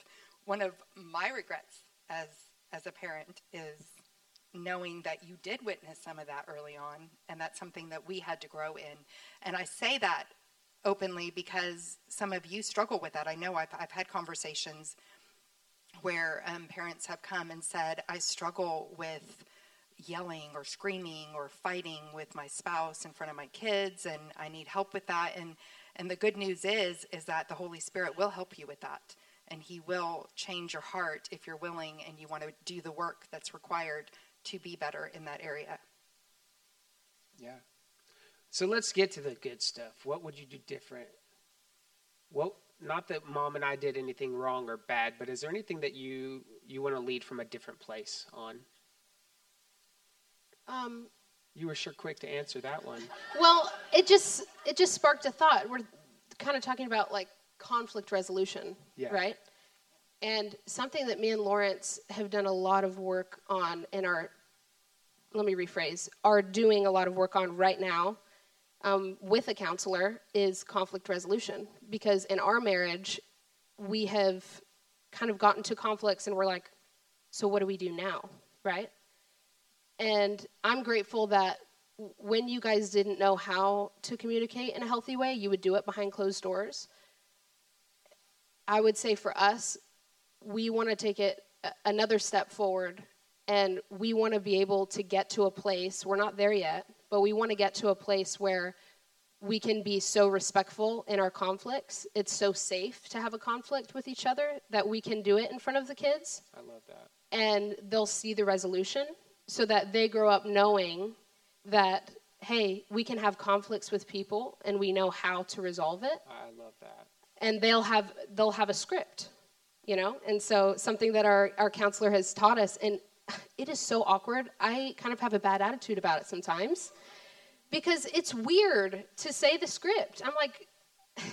one of my regrets as as a parent is knowing that you did witness some of that early on, and that's something that we had to grow in. And I say that openly because some of you struggle with that. I know I've I've had conversations where um, parents have come and said, I struggle with yelling or screaming or fighting with my spouse in front of my kids and I need help with that and and the good news is is that the Holy Spirit will help you with that and he will change your heart if you're willing and you want to do the work that's required to be better in that area. Yeah. So let's get to the good stuff. What would you do different? Well, not that mom and I did anything wrong or bad, but is there anything that you you want to lead from a different place on? Um, You were sure quick to answer that one. well, it just it just sparked a thought. We're kind of talking about like conflict resolution, Yeah. right? And something that me and Lawrence have done a lot of work on in our let me rephrase are doing a lot of work on right now um, with a counselor is conflict resolution because in our marriage we have kind of gotten to conflicts and we're like so what do we do now right and i'm grateful that when you guys didn't know how to communicate in a healthy way you would do it behind closed doors. I would say for us we want to take it another step forward and we want to be able to get to a place we're not there yet but we want to get to a place where we can be so respectful in our conflicts it's so safe to have a conflict with each other that we can do it in front of the kids. I love that. and they'll see the resolution so that they grow up knowing that hey we can have conflicts with people and we know how to resolve it. I love that. and they'll have they'll have a script you know? And so something that our, our counselor has taught us and it is so awkward. I kind of have a bad attitude about it sometimes because it's weird to say the script. I'm like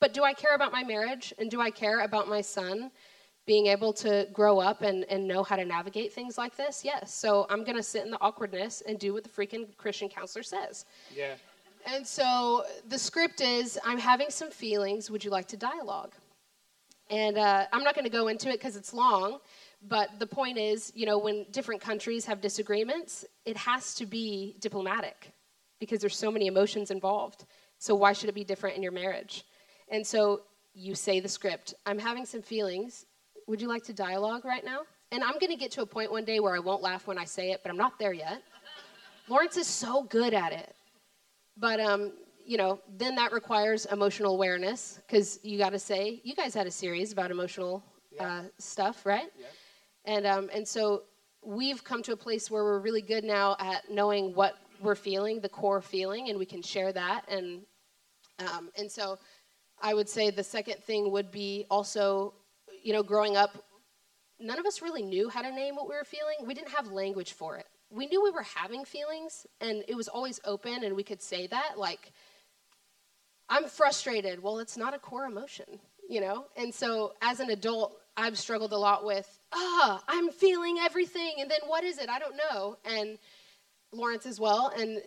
but do i care about my marriage? And do i care about my son being able to grow up and, and know how to navigate things like this yes so i'm going to sit in the awkwardness and do what the freaking christian counselor says Yeah. and so the script is I'm having some feelings. Would you like to dialogue? And uh, I'm not going to go into it because it's long, but the point is, you know, when different countries have disagreements, it has to be diplomatic because there's so many emotions involved. So why should it be different in your marriage? And so you say the script I'm having some feelings. Would you like to dialogue right now? And I'm going to get to a point one day where I won't laugh when I say it, but I'm not there yet. Lawrence is so good at it. But um, you know, then that requires emotional awareness because you got to say you guys had a series about emotional uh, stuff, right? Yeah. And um, and so we've come to a place where we're really good now at knowing what we're feeling, the core feeling, and we can share that. And um, and so I would say the second thing would be also, you know, growing up, none of us really knew how to name what we were feeling. We didn't have language for it. We knew we were having feelings, and it was always open, and we could say that, like, I'm frustrated. Well, it's not a core emotion, you know? And so as an adult, I've struggled a lot with, ah, I'm feeling everything, and then what is it? I don't know. And Lawrence as well. And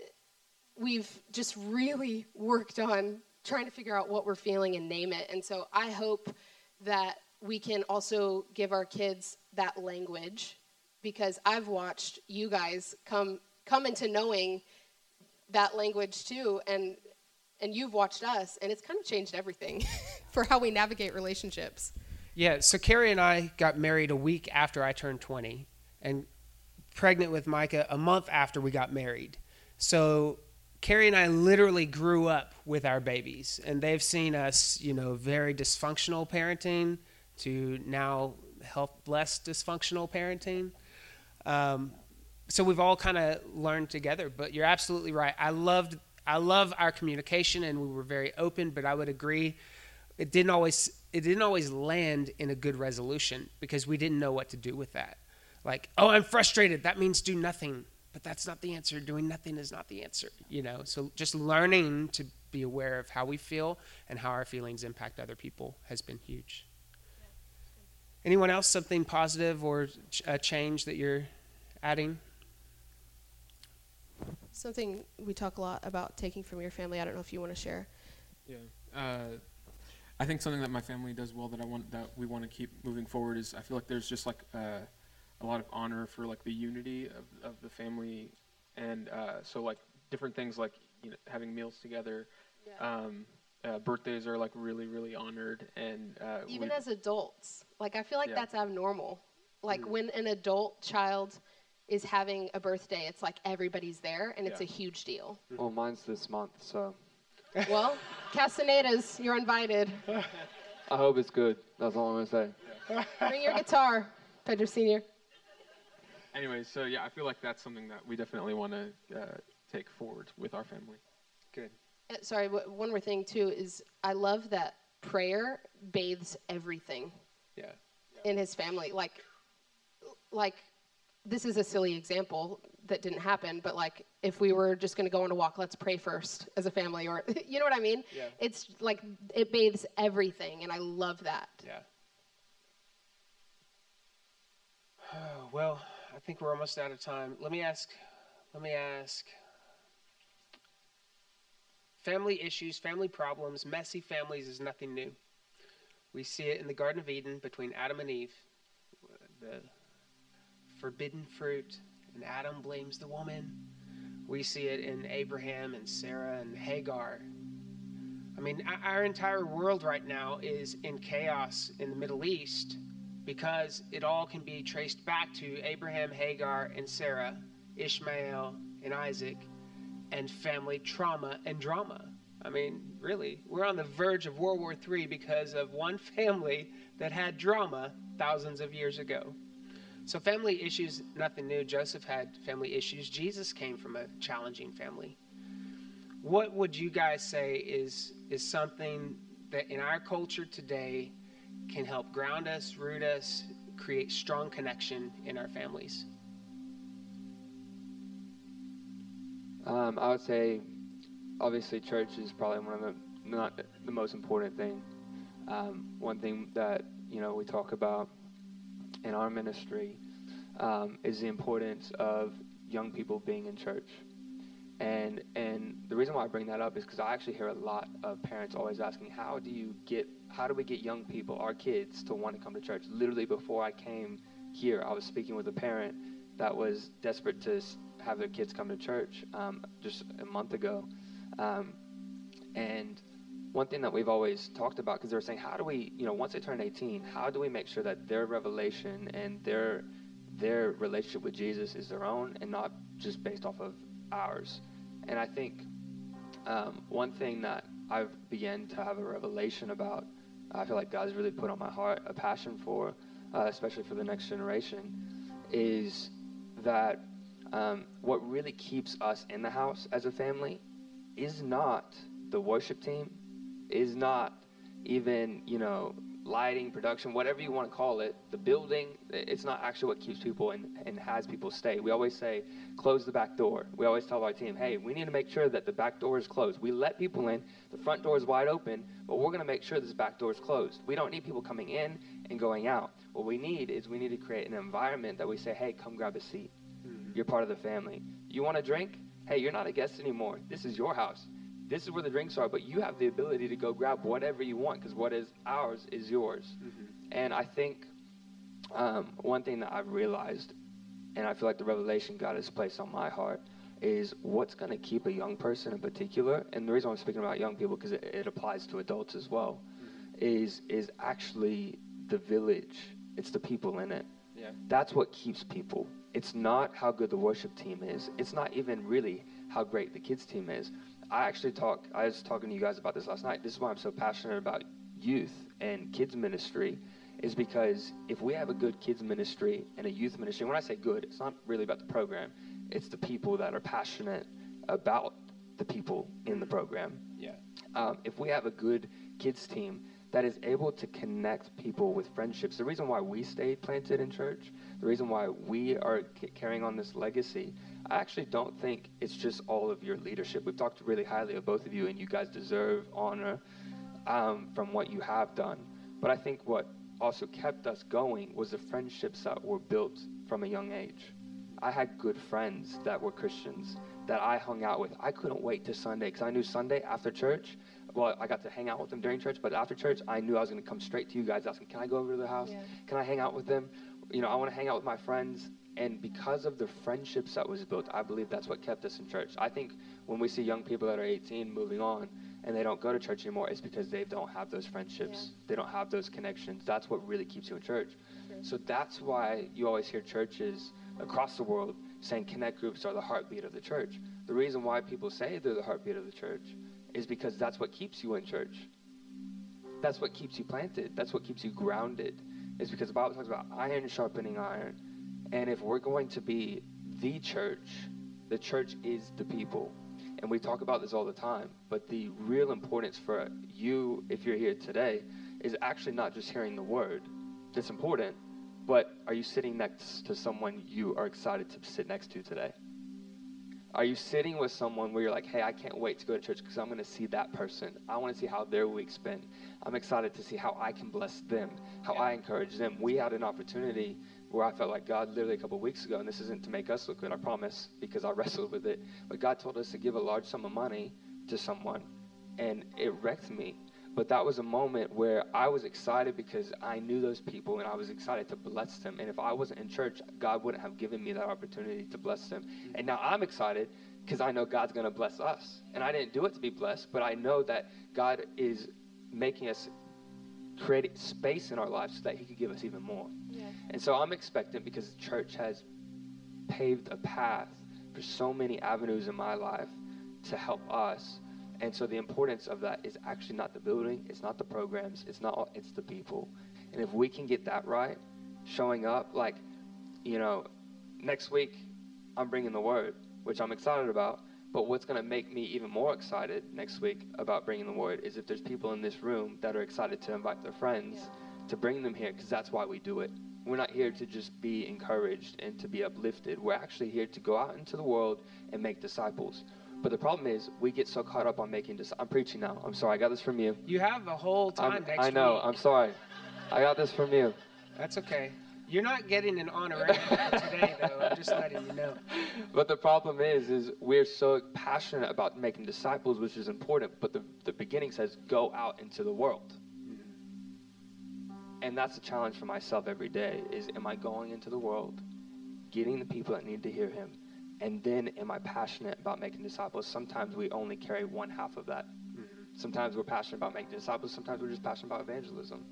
we've just really worked on trying to figure out what we're feeling and name it. And so I hope that we can also give our kids that language because I've watched you guys come come into knowing that language too and and you've watched us and it's kind of changed everything for how we navigate relationships. Yeah, so Carrie and I got married a week after I turned 20 and pregnant with Micah a month after we got married. So Carrie and I literally grew up with our babies, and they've seen us, you know, very dysfunctional parenting to now help blessed dysfunctional parenting. Um, so we've all kind of learned together. But you're absolutely right. I loved, I love our communication, and we were very open. But I would agree, it didn't always, it didn't always land in a good resolution because we didn't know what to do with that. Like, oh, I'm frustrated. That means do nothing. But that's not the answer. Doing nothing is not the answer. You know. So just learning to be aware of how we feel and how our feelings impact other people has been huge. Anyone else something positive or a change that you're adding? Something we talk a lot about taking from your family. I don't know if you want to share. Yeah. Uh, I think something that my family does well that I want that we want to keep moving forward is I feel like there's just like uh, a lot of honor for like the unity of, of the family, and uh, so like different things like you know having meals together. Um, uh, birthdays are like really really honored, and uh, Even as adults, like I feel like Yeah. that's abnormal. Like Mm. when an adult child is having a birthday, it's like everybody's there and it's Yeah. a huge deal. Well, mine's this month, so well, Castanedas, you're invited. I hope it's good. That's all I'm gonna say. Bring your guitar, Pedro Senior. anyway, so yeah, I feel like that's something that we definitely want to uh, take forward with our family. Good. Uh, Sorry, one more thing too is I love that prayer bathes everything Yeah. in his family. Like, like this is a silly example, that didn't happen, but like if we were just going to go on a walk, let's pray first as a family, or you know what I mean? Yeah. It's like it bathes everything, and I love that. Yeah. well, I think we're almost out of time. Let me ask. Let me ask. Family issues, family problems, messy families is nothing new. We see it in the Garden of Eden between Adam and Eve. The forbidden fruit, and Adam blames the woman. We see it in Abraham and Sarah and Hagar. I mean, our entire world right now is in chaos in the Middle East because it all can be traced back to Abraham, Hagar, and Sarah, Ishmael, and Isaac, and family trauma and drama. I mean, really, we're on the verge of World War III because of one family that had drama thousands of years ago. So, family issues, nothing new. Joseph had family issues. Jesus came from a challenging family. What would you guys say is, is something that in our culture today can help ground us, root us, create strong connection in our families? Um, I would say, obviously, church is probably one of the not the most important thing. Um, one thing that you know we talk about in our ministry um, is the importance of young people being in church. And and the reason why I bring that up is because I actually hear a lot of parents always asking, how do you get, how do we get young people, our kids, to want to come to church? Literally before I came here, I was speaking with a parent that was desperate to have their kids come to church um, just a month ago, um, and one thing that we've always talked about because they were saying, how do we, you know, once they turn 18, how do we make sure that their revelation and their their relationship with Jesus is their own and not just based off of ours? And I think um, one thing that I've begun to have a revelation about, I feel like God's really put on my heart a passion for, uh, especially for the next generation, is that um, what really keeps us in the house as a family is not the worship team, is not even, you know, lighting, production, whatever you want to call it, the building, it's not actually what keeps people and, and has people stay. We always say, close the back door. We always tell our team, hey, we need to make sure that the back door is closed. We let people in, the front door is wide open, but we're going to make sure this back door is closed. We don't need people coming in and going out. What we need is we need to create an environment that we say, hey, come grab a seat. You're part of the family. You want a drink? Hey, you're not a guest anymore. This is your house this is where the drinks are, but you have the ability to go grab whatever you want because what is ours is yours. Mm-hmm. And I think um, one thing that I've realized, and I feel like the revelation God has placed on my heart, is what's going to keep a young person in particular. And the reason I'm speaking about young people because it, it, applies to adults as well, mm-hmm. is is actually the village. It's the people in it. Yeah. That's what keeps people. It's not how good the worship team is. It's not even really how great the kids team is. I actually talk. I was talking to you guys about this last night. This is why I'm so passionate about youth and kids ministry, is because if we have a good kids ministry and a youth ministry, when I say good, it's not really about the program. It's the people that are passionate about the people in the program. Yeah. Um, if we have a good kids team that is able to connect people with friendships, the reason why we stayed planted in church, the reason why we are carrying on this legacy I actually don't think it's just all of your leadership. We've talked really highly of both of you, and you guys deserve honor um, from what you have done. But I think what also kept us going was the friendships that were built from a young age. I had good friends that were Christians that I hung out with. I couldn't wait to Sunday because I knew Sunday after church. Well, I got to hang out with them during church, but after church, I knew I was going to come straight to you guys asking, "Can I go over to the house? Yeah. Can I hang out with them? You know, I want to hang out with my friends." And because of the friendships that was built, I believe that's what kept us in church. I think when we see young people that are 18 moving on and they don't go to church anymore, it's because they don't have those friendships. Yeah. They don't have those connections. That's what really keeps you in church. Sure. So that's why you always hear churches across the world saying connect groups are the heartbeat of the church. The reason why people say they're the heartbeat of the church is because that's what keeps you in church. That's what keeps you planted. That's what keeps you grounded. Is because the Bible talks about iron sharpening iron and if we're going to be the church, the church is the people. And we talk about this all the time, but the real importance for you, if you're here today, is actually not just hearing the word. That's important, but are you sitting next to someone you are excited to sit next to today? Are you sitting with someone where you're like, hey, I can't wait to go to church because I'm going to see that person. I want to see how their week's been. I'm excited to see how I can bless them, how I encourage them. We had an opportunity where I felt like God literally a couple weeks ago, and this isn't to make us look good, I promise, because I wrestled with it. But God told us to give a large sum of money to someone, and it wrecked me. But that was a moment where I was excited because I knew those people and I was excited to bless them. And if I wasn't in church, God wouldn't have given me that opportunity to bless them. And now I'm excited because I know God's going to bless us. And I didn't do it to be blessed, but I know that God is making us create space in our lives so that He could give us even more. Yeah. And so I'm expectant because the church has paved a path for so many avenues in my life to help us. And so the importance of that is actually not the building, it's not the programs, it's not it's the people. And if we can get that right, showing up like, you know, next week I'm bringing the word, which I'm excited about. But what's going to make me even more excited next week about bringing the word is if there's people in this room that are excited to invite their friends to bring them here because that's why we do it. We're not here to just be encouraged and to be uplifted. We're actually here to go out into the world and make disciples. But the problem is, we get so caught up on making disciples. I'm preaching now. I'm sorry. I got this from you. You have the whole time I'm- next I know. week. I'm sorry. I got this from you. That's okay. You're not getting an honorarium today, though. I'm just letting you know. But the problem is, is we're so passionate about making disciples, which is important. But the, the beginning says, go out into the world. Mm-hmm. And that's a challenge for myself every day is am I going into the world, getting the people that need to hear him, and then am I passionate about making disciples? Sometimes we only carry one half of that. Mm-hmm. Sometimes we're passionate about making disciples, sometimes we're just passionate about evangelism.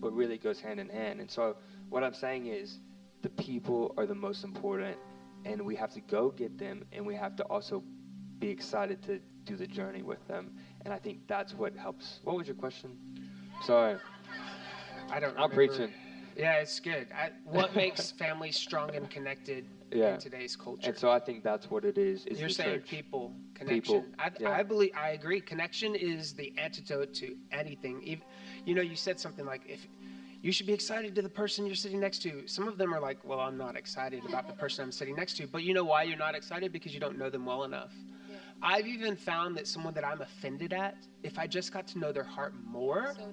But really it goes hand in hand. And so what I'm saying is the people are the most important and we have to go get them and we have to also be excited to do the journey with them. And I think that's what helps. What was your question? Sorry. I don't. I'm remember. preaching. Yeah, it's good. I, what makes families strong and connected Yeah. in today's culture? And so I think that's what it is. is You're saying church. people connection. People, I, yeah. I believe I agree. Connection is the antidote to anything. Even, you know, you said something like if you should be excited to the person you're sitting next to. Some of them are like, well, I'm not excited about the person I'm sitting next to. But you know why you're not excited? Because you don't know them well enough. Yeah. I've even found that someone that I'm offended at, if I just got to know their heart more, So true.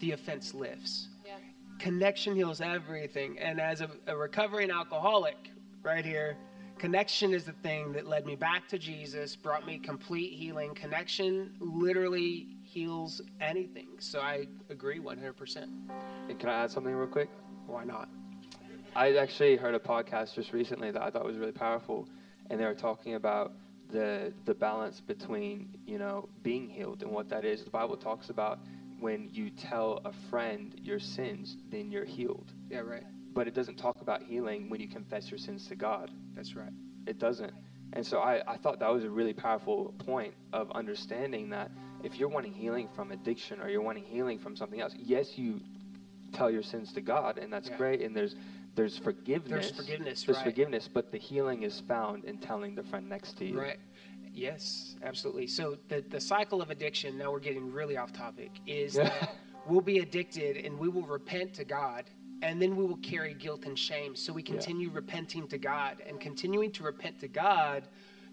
the offense lifts Yeah. connection heals everything. And as a, a recovering alcoholic, right here, connection is the thing that led me back to Jesus, brought me complete healing. Connection literally heals anything. So I agree 100%. And can I add something real quick? Why not? I actually heard a podcast just recently that I thought was really powerful, and they were talking about the the balance between you know being healed and what that is. The Bible talks about when you tell a friend your sins, then you're healed. Yeah, right. But it doesn't talk about healing when you confess your sins to God. That's right. It doesn't. And so I, I thought that was a really powerful point of understanding that if you're wanting healing from addiction or you're wanting healing from something else, yes, you tell your sins to God, and that's Yeah. great. And there's there's forgiveness. There's forgiveness, There's right. forgiveness, but the healing is found in telling the friend next to you. Right. Yes, absolutely. So the, the cycle of addiction, now we're getting really off topic, is Yeah. that we'll be addicted and we will repent to God and then we will carry mm. guilt and shame. So we continue repenting to God and continuing to repent to God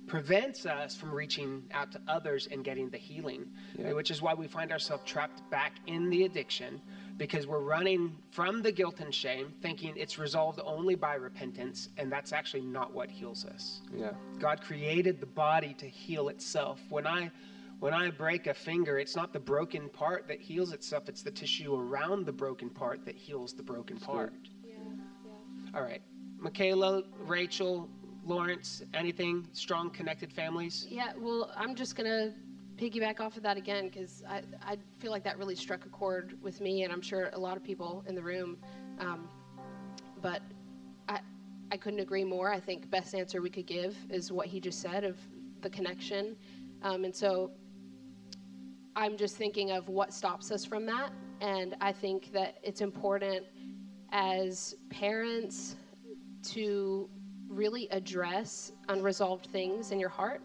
prevents us from reaching out to others and getting the healing, Yeah. which is why we find ourselves trapped back in the addiction because we're running from the guilt and shame thinking it's resolved only by repentance and that's actually not what heals us. Yeah. God created the body to heal itself. When I when I break a finger, it's not the broken part that heals itself, it's the tissue around the broken part that heals the broken part. Yeah. Yeah. All right. Michaela, Rachel, Lawrence, anything strong connected families? Yeah, well, I'm just gonna piggyback off of that again because I, I feel like that really struck a chord with me, and I'm sure a lot of people in the room. Um, but I I couldn't agree more. I think best answer we could give is what he just said of the connection, um, and so I'm just thinking of what stops us from that, and I think that it's important as parents to really address unresolved things in your heart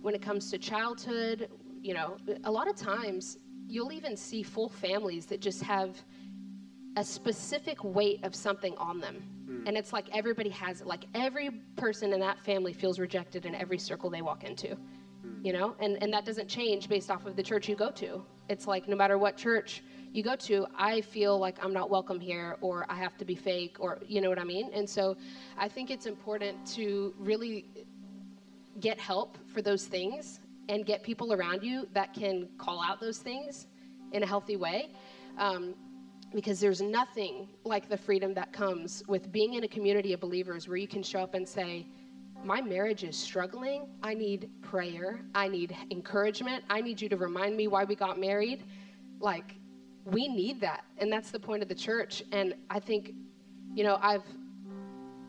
when it comes to childhood you know a lot of times you'll even see full families that just have a specific weight of something on them hmm. And it's like everybody has it. Like every person in that family feels rejected in every circle they walk into. You know? And and that doesn't change based off of the church you go to. It's like no matter what church you go to, I feel like I'm not welcome here or I have to be fake or you know what I mean? And so I think it's important to really get help for those things and get people around you that can call out those things in a healthy way. Um, because there's nothing like the freedom that comes with being in a community of believers where you can show up and say, My marriage is struggling. I need prayer. I need encouragement. I need you to remind me why we got married. Like, we need that. And that's the point of the church. And I think, you know, I've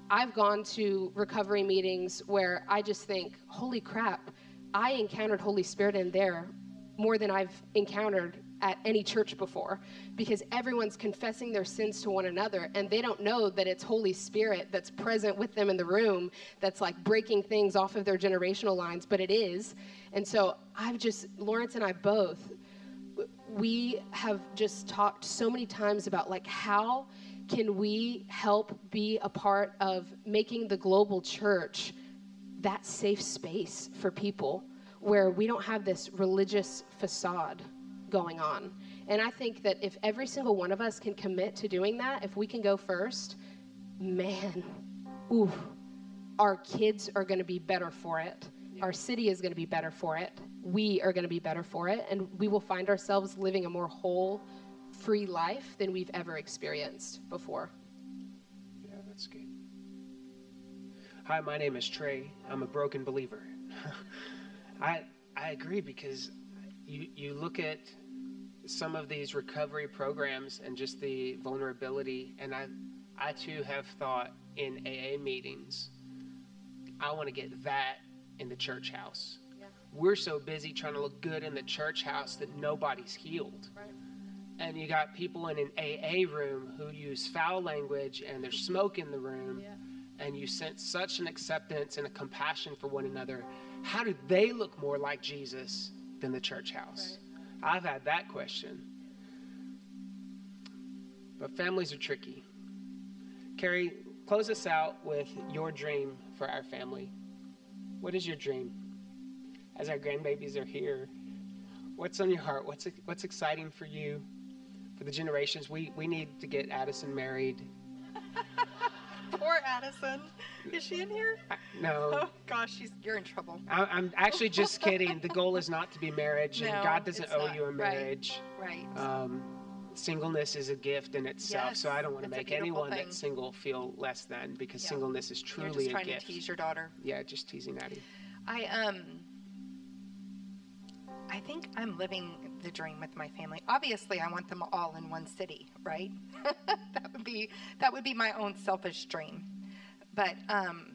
I've gone to recovery meetings where I just think, holy crap, I encountered Holy Spirit in there more than I've encountered at any church before because everyone's confessing their sins to one another and they don't know that it's Holy Spirit that's present with them in the room that's like breaking things off of their generational lines, but it is. And so I've just, Lawrence and I both, we have just talked so many times about like how can we help be a part of making the global church that safe space for people where we don't have this religious facade going on. And I think that if every single one of us can commit to doing that, if we can go first, man, ooh, our kids are going to be better for it. Our city is going to be better for it. We are going to be better for it. And we will find ourselves living a more whole, free life than we've ever experienced before. Yeah, that's good. Hi, my name is Trey. I'm a broken believer. I I agree because you you look at some of these recovery programs and just the vulnerability and I I too have thought in AA meetings I want to get that in the church house. Yeah. We're so busy trying to look good in the church house that nobody's healed. Right. And you got people in an AA room who use foul language and there's smoke in the room Yeah. and you sense such an acceptance and a compassion for one another, how do they look more like Jesus than the church house? I've had that question. But families are tricky. Carrie, close us out with your dream for our family. What is your dream? As our grandbabies are here, what's on your heart? What's what's exciting for you? For the generations, we we need to get Addison married. Poor Addison. Is she in here? I- No, Oh gosh, she's you're in trouble. I, I'm actually just kidding. The goal is not to be marriage, and God doesn't owe not. you a marriage. Right. Um, singleness is a gift in itself, Yes, so I don't want to make anyone thing. that's single feel less than because Yeah. singleness is truly you're just a trying gift. to tease your daughter. Yeah, just teasing Addie. I um I think I'm living the dream with my family. Obviously, I want them all in one city, right? that would be that would be my own selfish dream. But um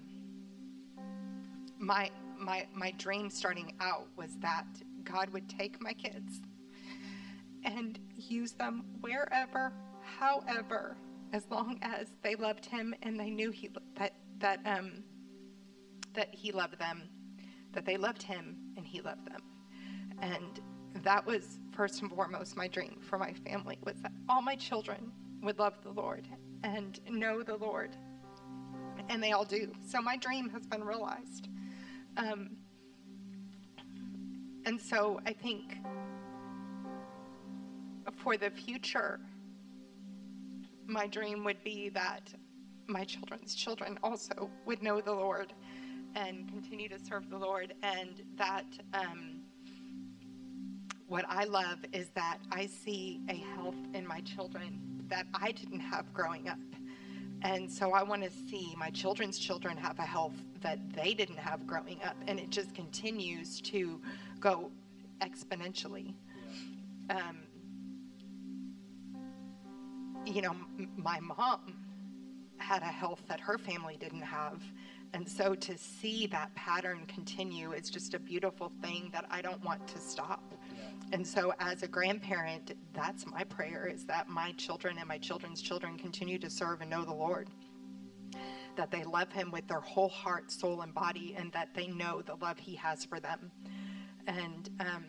my my my dream starting out was that God would take my kids and use them wherever, however, as long as they loved him and they knew he that that um that he loved them, that they loved him and he loved them. And that was first and foremost my dream for my family was that all my children would love the Lord and know the Lord. And they all do. So my dream has been realized. Um, and so I think for the future, my dream would be that my children's children also would know the Lord and continue to serve the Lord, and that um, what I love is that I see a health in my children that I didn't have growing up. And so I want to see my children's children have a health that they didn't have growing up, and it just continues to go exponentially. Um, you know, m- my mom had a health that her family didn't have. And so to see that pattern continue is just a beautiful thing that I don't want to stop. And so as a grandparent, that's my prayer is that my children and my children's children continue to serve and know the Lord. That they love him with their whole heart, soul, and body, and that they know the love he has for them. And um,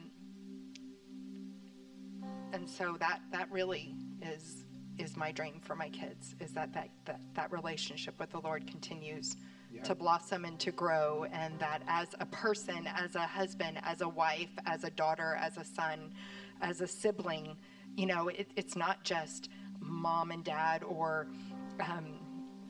and so that that really is is my dream for my kids is that that, that, that relationship with the Lord continues. To blossom and to grow and that as a person as a husband as a wife as a daughter as a son as a sibling you know it, it's not just mom and dad or um,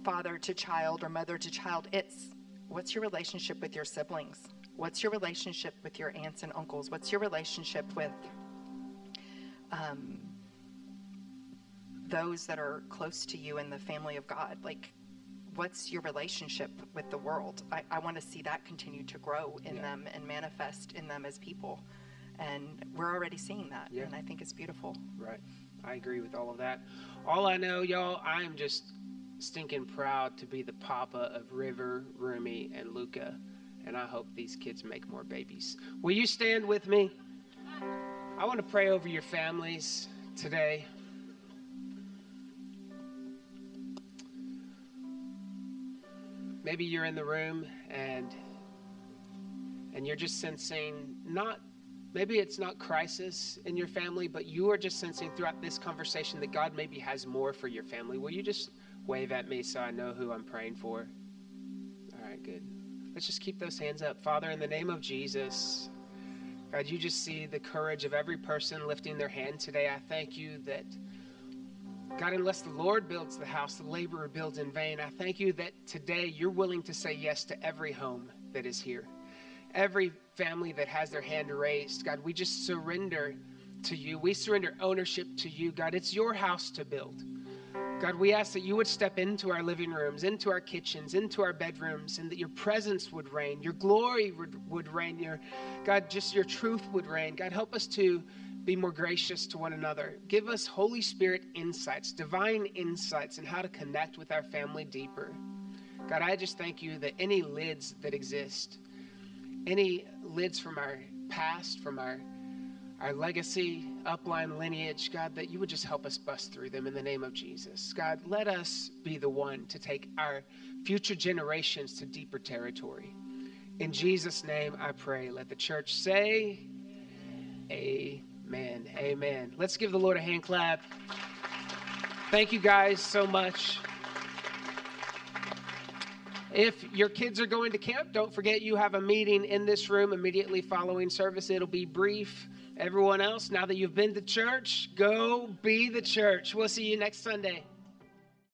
father to child or mother to child. It's what's your relationship with your siblings? What's your relationship with your aunts and uncles? What's your relationship with um, those that are close to you in the family of God. Like, what's your relationship with the world? I, I want to see that continue to grow in Yeah. them and manifest in them as people. And we're already seeing that. Yeah. And I think it's beautiful. Right. I agree with all of that. All I know, y'all, I am just stinking proud to be the papa of River, Rumi, and Luca. And I hope these kids make more babies. Will you stand with me? I want to pray over your families today. Maybe you're in the room and and you're just sensing not maybe it's not crisis in your family, but you are just sensing throughout this conversation that God maybe has more for your family. Will you just wave at me so I know who I'm praying for? All right, good. Let's just keep those hands up. Father, in the name of Jesus, God, you just see the courage of every person lifting their hand today. I thank you that, God, unless the Lord builds the house, the laborer builds in vain. I thank you that today you're willing to say yes to every home that is here every family that has their hand raised, God, we just surrender to you. We surrender ownership to you, God. It's your house to build. God, we ask that you would step into our living rooms, into our kitchens, into our bedrooms, and that your presence would reign, your glory would, would reign, your God, just your truth would reign. God, help us to be more gracious to one another. Give us Holy Spirit insights, divine insights, in how to connect with our family deeper. God, I just thank you that any lids that exist, any lids from our past, from our our legacy, upline lineage, God, that you would just help us bust through them in the name of Jesus. God, let us be the one to take our future generations to deeper territory. In Jesus' name I pray. Let the church say, Amen. Amen. Let's give the Lord a hand clap. Thank you guys so much. If your kids are going to camp, don't forget you have a meeting in this room immediately following service. It'll be brief. Everyone else, now that you've been to church, go be the church. We'll see you next Sunday.